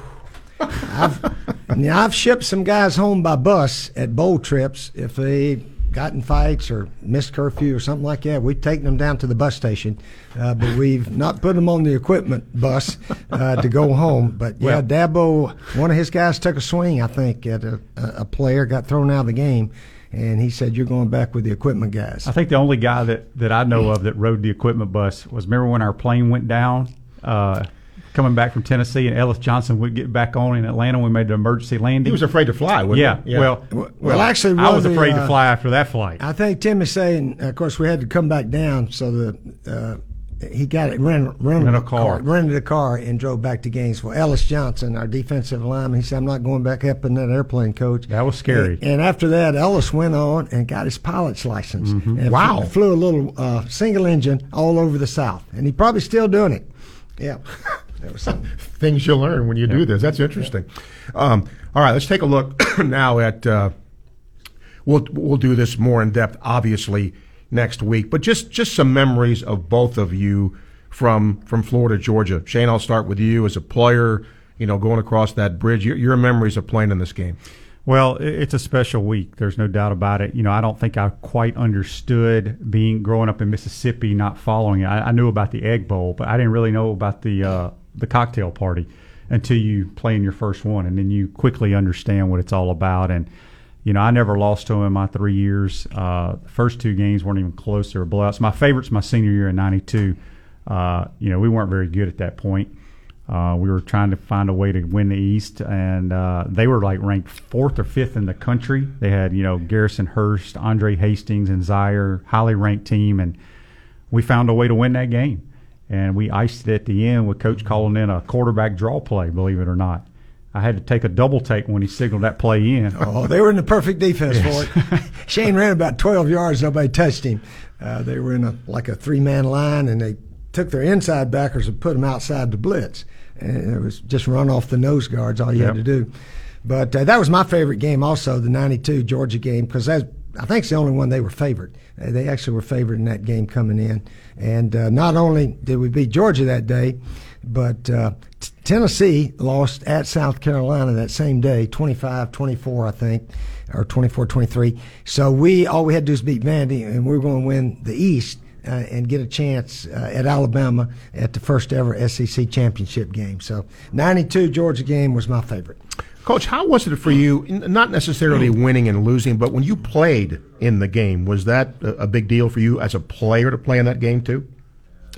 I've, I've shipped some guys home by bus at bowl trips if they got in fights or missed curfew or something like that. We've taken them down to the bus station, uh, but we've not put them on the equipment bus uh, to go home. But yeah, Well- Dabo, one of his guys took a swing, I think, at a, a player, got thrown out of the game, and he said, "You're going back with the equipment guys." I think the only guy that, that I know of that rode the equipment bus was remember when our plane went down uh, coming back from Tennessee and Ellis Johnson would get back on in Atlanta when we made an emergency landing. He was afraid to fly, wasn't yeah, he? Yeah. Well, Well, well, actually, I was the, afraid to uh, fly after that flight. I think Tim is saying, of course, we had to come back down, so the uh, he got it rented, rented a car. rented a car, and drove back to Gainesville. Ellis Johnson, our defensive lineman, he said, "I'm not going back up in that airplane, coach." That was scary. And, and after that, Ellis went on and got his pilot's license. Mm-hmm. And Wow. flew, flew a little uh, single engine all over the South, and he probably still doing it. Yeah, that was something. Things you learn when you do this. That's interesting. Um, all right, let's take a look now at. Uh, we'll we'll do this more in depth, obviously, next week. But just just some memories of both of you from from Florida, Georgia. Shane, I'll start with you as a player. You know, going across that bridge. Your, your memories of playing in this game. Well, it's a special week. There's no doubt about it. You know, I don't think I quite understood being growing up in Mississippi, not following it. I, I knew about the Egg Bowl, but I didn't really know about the uh, the cocktail party until you play in your first one, and then you quickly understand what it's all about. And you know, I never lost to him in my three years. Uh, the first two games weren't even close; they were blowouts. My favorite's my senior year in '92. Uh, you know, we weren't very good at that point. Uh, we were trying to find a way to win the East, and uh, they were like ranked fourth or fifth in the country. They had, you know, Garrison Hearst, Andre Hastings, and Zeier, highly ranked team, and we found a way to win that game. And we iced it at the end with Coach calling in a quarterback draw play, believe it or not. I had to take a double take when he signaled that play in. Oh, they were in the perfect defense for it. Shane ran about 12 yards. Nobody touched him. Uh, they were in a like a three man line, and they took their inside backers and put them outside the blitz. And it was just run off the nose guards, all you Yep. had to do. But uh, that was my favorite game, also the '92 Georgia game, because I think it's the only one they were favored. Uh, they actually were favored in that game coming in, and uh, not only did we beat Georgia that day, but uh, t- Tennessee lost at South Carolina that same day, 25-24, I think, or 24-23. So we all we had to do is beat Vandy, and we were going to win the East. Uh, and get a chance uh, at Alabama at the first ever SEC championship game. So, 92 Georgia game was my favorite. Coach, how was it for you? Not necessarily winning and losing, but when you played in the game, was that a a big deal for you as a player to play in that game too?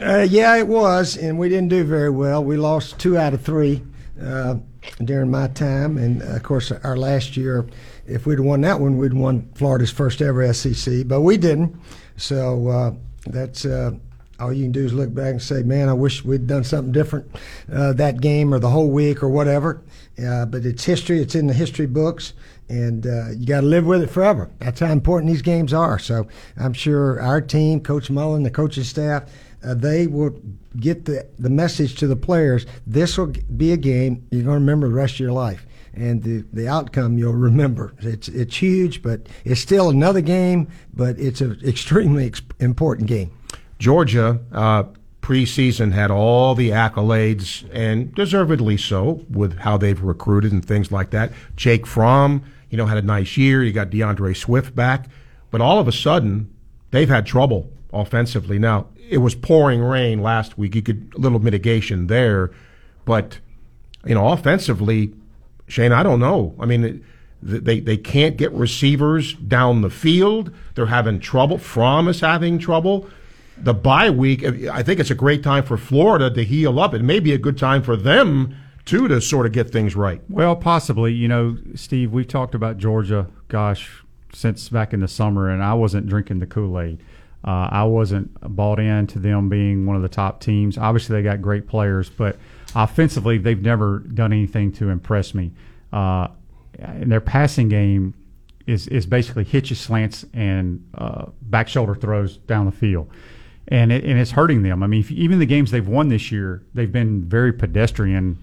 Uh, yeah, it was, and we didn't do very well. We lost two out of three uh, during my time, and uh, of course, our last year, if we'd won that one, we'd won Florida's first ever SEC, but we didn't. So uh, that's uh, all you can do is look back and say, "Man, I wish we'd done something different uh, that game or the whole week or whatever." Uh, but it's history; it's in the history books, and uh, you got to live with it forever. That's how important these games are. So I'm sure our team, Coach Mullen, the coaching staff, uh, they will get the, the message to the players. This will be a game you're going to remember the rest of your life. And the, the outcome you'll remember. It's it's huge, but it's still another game, but it's an extremely ex- important game. Georgia uh, preseason had all the accolades, and deservedly so, with how they've recruited and things like that. Jake Fromm, you know, had a nice year. You got D'Andre Swift back, but all of a sudden, they've had trouble offensively. Now it was pouring rain last week. You could a little mitigation there, but you know, offensively, Shane, I don't know. I mean. th- They they can't get receivers down the field. They're having trouble. Fromm is having trouble the bye week, I think it's a great time for Florida to heal up. It may be a good time for them too to sort of get things right. Well, possibly. You know, Steve, we've talked about Georgia, gosh, since back in the summer, and I wasn't drinking the Kool Aid. Uh, I wasn't bought into them being one of the top teams. Obviously, they got great players, but offensively, they've never done anything to impress me. Uh, and their passing game is is basically hitches, slants, and uh, back shoulder throws down the field and it, and it's hurting them. I mean, if, even the games they've won this year, they've been very pedestrian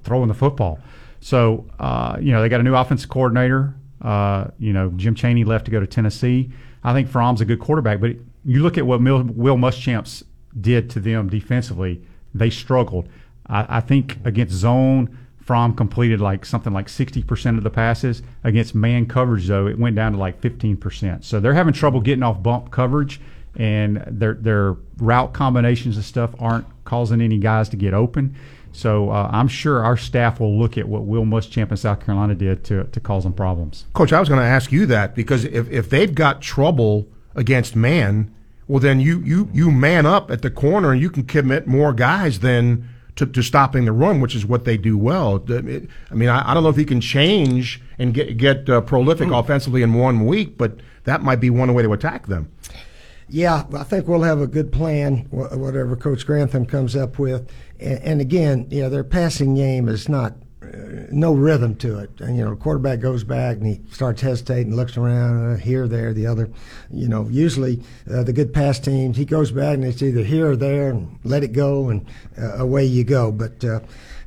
throwing the football. So uh, you know they got a new offensive coordinator. Uh, you know Jim Chaney left to go to Tennessee. I think Fromm's a good quarterback, but you look at what Mil, Will Muschamps did to them defensively. They struggled. I, I think against zone, Fromm completed like something like 60% of the passes. Against man coverage, though, it went down to like 15%. So they're having trouble getting off bump coverage, and their their route combinations and stuff aren't causing any guys to get open. So uh, I'm sure our staff will look at what Will Muschamp in South Carolina did to, to cause them problems. Coach, I was going to ask you that because if, if they've got trouble against man, well, then you, you, you man up at the corner and you can commit more guys than to, to stopping the run, which is what they do well. It- I mean, I, I don't know if you can change and get, get uh, prolific offensively in one week, but that might be one way to attack them. Yeah, I think we'll have a good plan, whatever Coach Grantham comes up with. And, again, you know, their passing game is not uh, no rhythm to it. And, you know, the quarterback goes back and he starts hesitating, looks around uh, here, there, the other. You know, usually uh, the good pass teams, he goes back and it's either here or there, and let it go, and uh, away you go. But uh,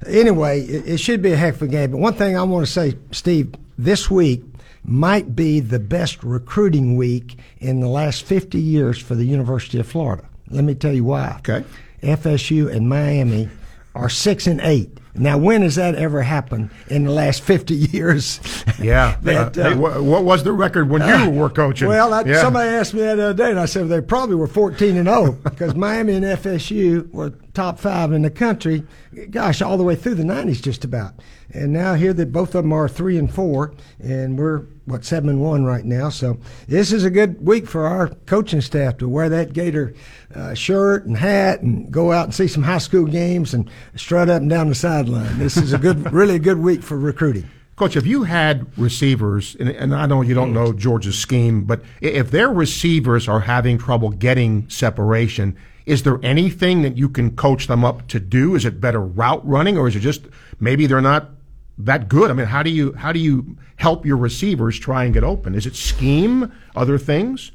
anyway, it, it should be a heck of a game. But one thing I want to say, Steve, this week might be the best recruiting week in the last 50 years for the University of Florida. Let me tell you why. Okay. FSU and Miami are six and eight. Now, when has that ever happened in the last 50 years? Yeah. That, Uh, uh, what was the record when you were coaching? Well, I, Yeah. somebody asked me that the other day, and I said they probably were 14 and 0 because Miami and FSU were top five in the country. Gosh, all the way through the 90s, just about. And now here that both of them are three and four, and we're what seven and one right now. So this is a good week for our coaching staff to wear that Gator uh, shirt and hat and go out and see some high school games and strut up and down the sideline. This is a good, really a good week for recruiting. Coach, if you had receivers, and, and I know you don't know Georgia's scheme, but if their receivers are having trouble getting separation, is there anything that you can coach them up to do? Is it better route running, or is it just maybe they're not that good? I mean, how do you how do you help your receivers try and get open? Is it scheme, other things?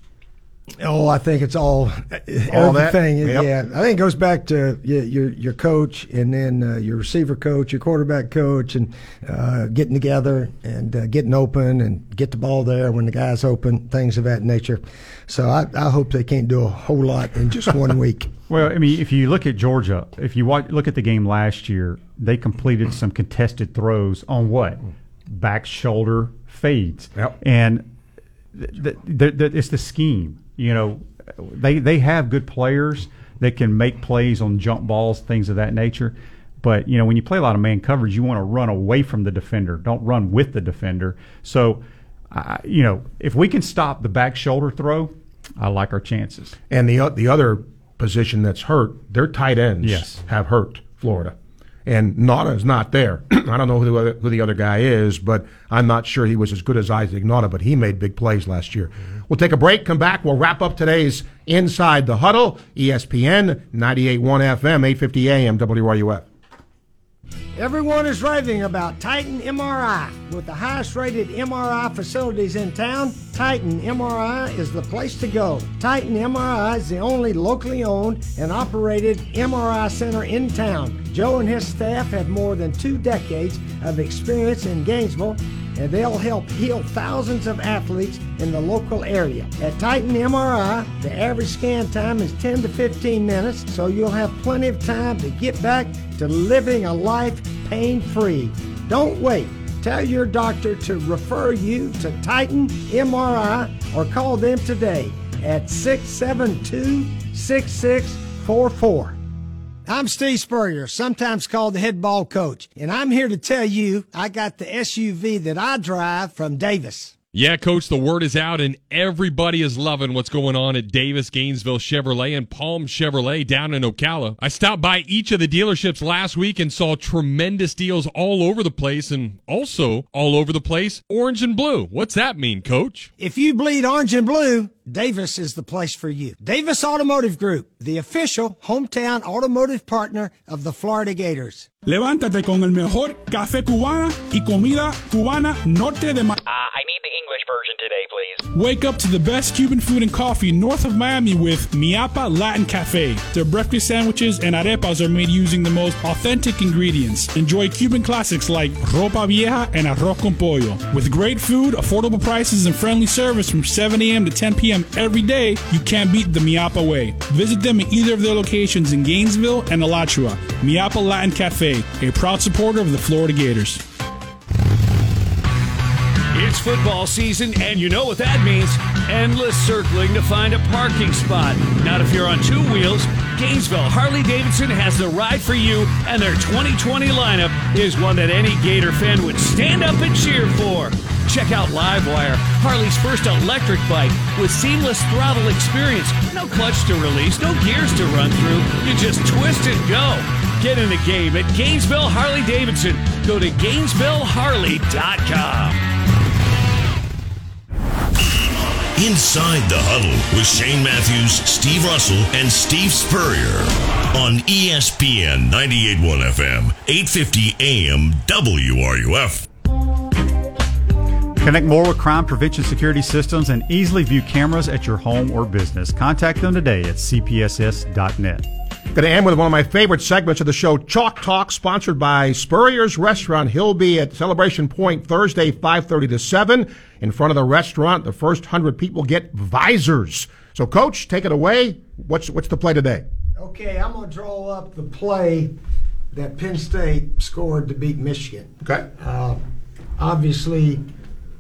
Oh, I think it's all, All that? everything. Yep. Yeah, I think it goes back to your your, your coach, and then uh, your receiver coach, your quarterback coach, and uh, getting together and uh, getting open and get the ball there when the guy's open, things of that nature. So I, I hope they can't do a whole lot in just one week. Well, I mean, if you look at Georgia, if you watch, look at the game last year, they completed some contested throws on what back shoulder fades, Yep. and th- th- th- it's the scheme. You know, they they have good players that can make plays on jump balls, things of that nature. But you know, when you play a lot of man coverage, you want to run away from the defender. Don't run with the defender. So, uh, you know, if we can stop the back shoulder throw, I like our chances. And the the other position that's hurt, their tight ends Yes. have hurt Florida. And Nauta's not there. I don't know who the, other, who the other guy is, but I'm not sure he was as good as Isaac Nauta, but he made big plays last year. Mm-hmm. We'll take a break, come back. We'll wrap up today's Inside the Huddle, ESPN 98.1 FM, 850 AM, WRUF. Everyone is raving about Titan MRI. With the highest rated MRI facilities in town, Titan MRI is the place to go. Titan MRI is the only locally owned and operated MRI center in town. Joe and his staff have more than two decades of experience in Gainesville and they'll help heal thousands of athletes in the local area. At Titan MRI, the average scan time is 10 to 15 minutes, so you'll have plenty of time to get back to living a life pain free. Don't wait. Tell your doctor to refer you to Titan MRI or call them today at 672 6644. I'm Steve Spurrier, sometimes called the head ball coach, and I'm here to tell you I got the SUV that I drive from Davis. Yeah, coach, the word is out and everybody is loving what's going on at Davis Gainesville Chevrolet and Palm Chevrolet down in Ocala. I stopped by each of the dealerships last week and saw tremendous deals all over the place and also all over the place, orange and blue. What's that mean, coach? If you bleed orange and blue, Davis is the place for you. Davis Automotive Group, the official hometown automotive partner of the Florida Gators. Levántate con el mejor café cubana y comida cubana norte de Miami. Uh, I need the English version today, please. Wake up to the best Cuban food and coffee north of Miami with Miapa Latin Cafe. Their breakfast sandwiches and arepas are made using the most authentic ingredients. Enjoy Cuban classics like ropa vieja and arroz con pollo. With great food, affordable prices, and friendly service from 7 a.m. to 10 p.m. every day, you can't beat the Miapa way. Visit them at either of their locations in Gainesville and Alachua. Miapa Latin Cafe, a proud supporter of the Florida Gators. It's football season, and you know what that means endless circling to find a parking spot. Not if you're on two wheels. Gainesville Harley Davidson has the ride for you, and their 2020 lineup is one that any Gator fan would stand up and cheer for. Check out Livewire, Harley's first electric bike with seamless throttle experience. No clutch to release, no gears to run through. You just twist and go. Get in the game at Gainesville Harley Davidson. Go to GainesvilleHarley.com. Inside the Huddle with Shane Matthews, Steve Russell, and Steve Spurrier on ESPN 98.1 FM, 850 AM WRUF. Connect more with crime prevention security systems and easily view cameras at your home or business. Contact them today at cpss.net. Going to end with one of my favorite segments of the show, Chalk Talk, sponsored by Spurrier's Restaurant. He'll be at Celebration Point Thursday, 5.30 to 7. In front of the restaurant, the first 100 people get visors. So, Coach, take it away. What's, what's the play today? Okay, I'm going to draw up the play that Penn State scored to beat Michigan. Okay. Uh, obviously,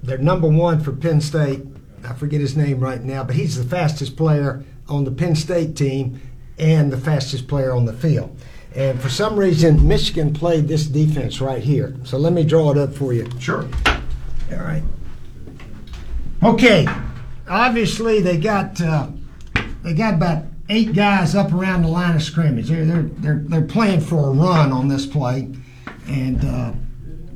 they're number one for Penn State. I forget his name right now, but he's the fastest player on the Penn State team and the fastest player on the field. And for some reason, Michigan played this defense right here. So let me draw it up for you. Sure. All right. Okay. Obviously, they got uh, they got about eight guys up around the line of scrimmage. They're they're they're, they're playing for a run on this play, and uh,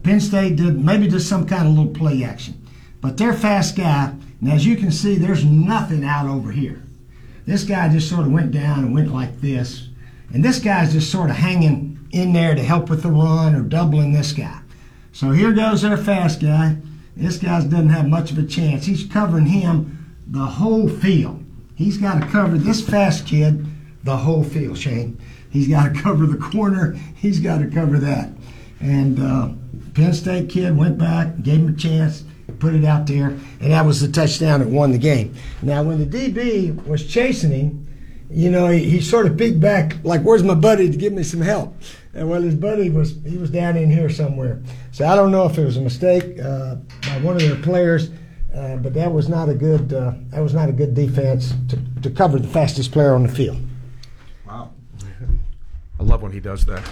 Penn State did maybe just some kind of little play action, but they're fast guy. And as you can see, there's nothing out over here. This guy just sort of went down and went like this, and this guy's just sort of hanging in there to help with the run or doubling this guy. So here goes their fast guy. This guy doesn't have much of a chance. He's covering him the whole field. He's got to cover this fast kid the whole field, Shane. He's got to cover the corner. He's got to cover that. And uh, Penn State kid went back, gave him a chance, put it out there, and that was the touchdown that won the game. Now, when the DB was chasing him, you know, he, he sort of peeked back, like, "Where's my buddy to give me some help?" And well, his buddy was he was down in here somewhere. So I don't know if it was a mistake uh, by one of their players, uh, but that was not a good uh, that was not a good defense to, to cover the fastest player on the field. Wow, I love when he does that.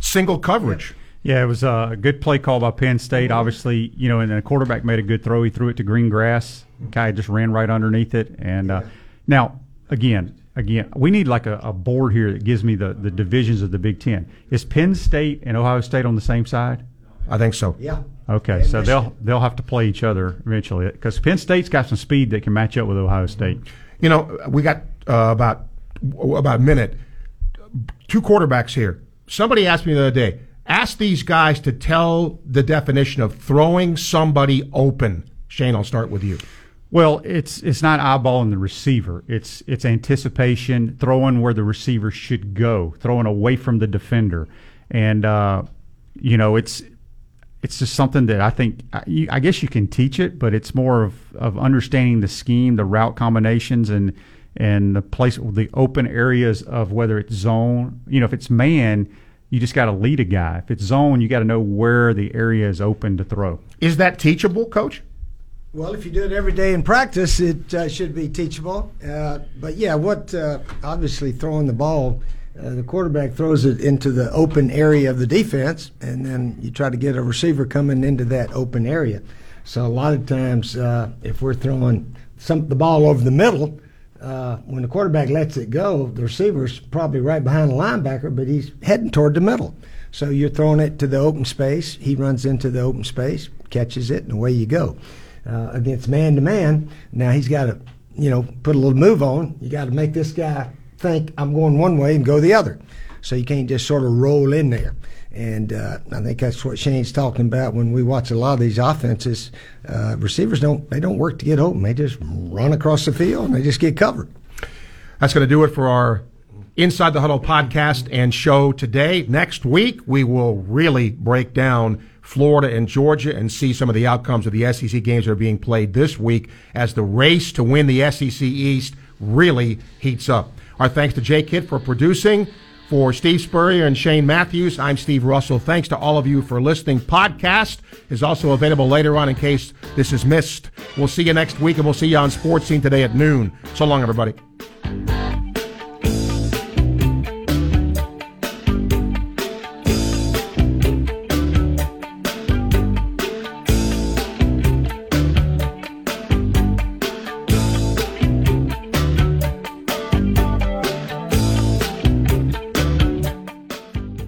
Single coverage. Yeah, it was a good play call by Penn State. Obviously, you know, and the quarterback made a good throw. He threw it to green grass. Guy just ran right underneath it. And uh, now, again, again, we need like a, a, board here that gives me the, the divisions of the Big Ten. Is Penn State and Ohio State on the same side? I think so. Yeah. Okay, so they'll they'll have to play each other eventually because Penn State's got some speed that can match up with Ohio State. You know, we got uh, about about a minute. Two quarterbacks here. Somebody asked me the other day ask these guys to tell the definition of throwing somebody open. Shane, I'll start with you. Well, it's it's not eyeballing the receiver. It's it's anticipation, throwing where the receiver should go, throwing away from the defender, and uh, you know it's it's just something that I think I, guess you can teach it, but it's more of, of understanding the scheme, the route combinations, and and the place, the open areas of whether it's zone. You know, if it's man, you just got to lead a guy. If it's zone, you got to know where the area is open to throw. Is that teachable, coach? Well, if you do it every day in practice, it uh, should be teachable. Uh, but yeah, what uh, obviously throwing the ball, uh, the quarterback throws it into the open area of the defense, and then you try to get a receiver coming into that open area. So a lot of times, uh, if we're throwing some the ball over the middle, uh, when the quarterback lets it go, the receiver's probably right behind the linebacker, but he's heading toward the middle. So you're throwing it to the open space. He runs into the open space, catches it, and away you go. Uh, against man to man, now he's got to, you know, put a little move on. You got to make this guy think I'm going one way and go the other. So you can't just sort of roll in there. And uh, I think that's what Shane's talking about when we watch a lot of these offenses. Uh, receivers don't they don't work to get open; they just run across the field and they just get covered. That's going to do it for our Inside the Huddle podcast and show today. Next week we will really break down Florida and Georgia and see some of the outcomes of the SEC games that are being played this week as the race to win the SEC East really heats up. Our thanks to Jay Kidd for producing. For Steve Spurrier and Shane Matthews, I'm Steve Russell. Thanks to all of you for listening. Podcast is also available later on in case this is missed. We'll see you next week, and we'll see you on Sports Scene today at noon. So long, everybody.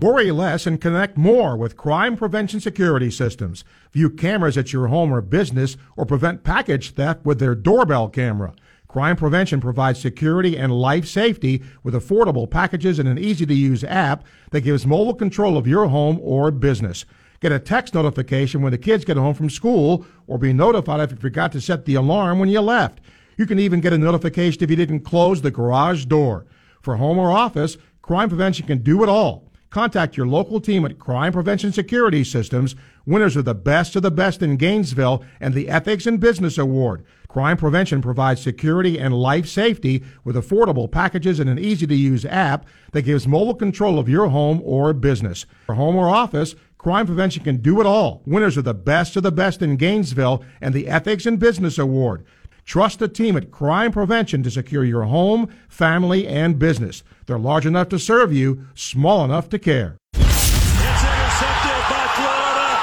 Worry less and connect more with crime prevention security systems. View cameras at your home or business or prevent package theft with their doorbell camera. Crime Prevention provides security and life safety with affordable packages and an easy to use app that gives mobile control of your home or business. Get a text notification when the kids get home from school or be notified if you forgot to set the alarm when you left. You can even get a notification if you didn't close the garage door. For home or office, Crime Prevention can do it all. Contact your local team at Crime Prevention Security Systems, winners of the Best of the Best in Gainesville and the Ethics and Business Award. Crime Prevention provides security and life safety with affordable packages and an easy to use app that gives mobile control of your home or business. For home or office, Crime Prevention can do it all. Winners of the Best of the Best in Gainesville and the Ethics and Business Award. Trust the team at Crime Prevention to secure your home, family, and business. They're large enough to serve you, small enough to care. It's intercepted by Florida.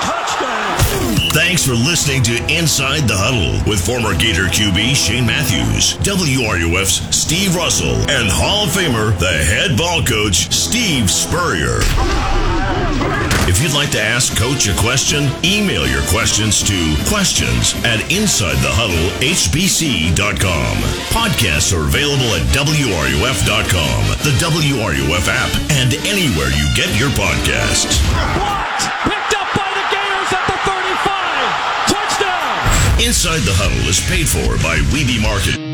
Touchdown! Thanks for listening to Inside the Huddle with former Gator QB Shane Matthews, WRUF's Steve Russell, and Hall of Famer, the head ball coach, Steve Spurrier. If you'd like to ask Coach a question, email your questions to questions at InsideTheHuddleHBC.com. Podcasts are available at WRUF.com, the WRUF app, and anywhere you get your podcasts. Blocked! Picked up by the Gators at the 35! Touchdown! Inside the Huddle is paid for by Weeby Market.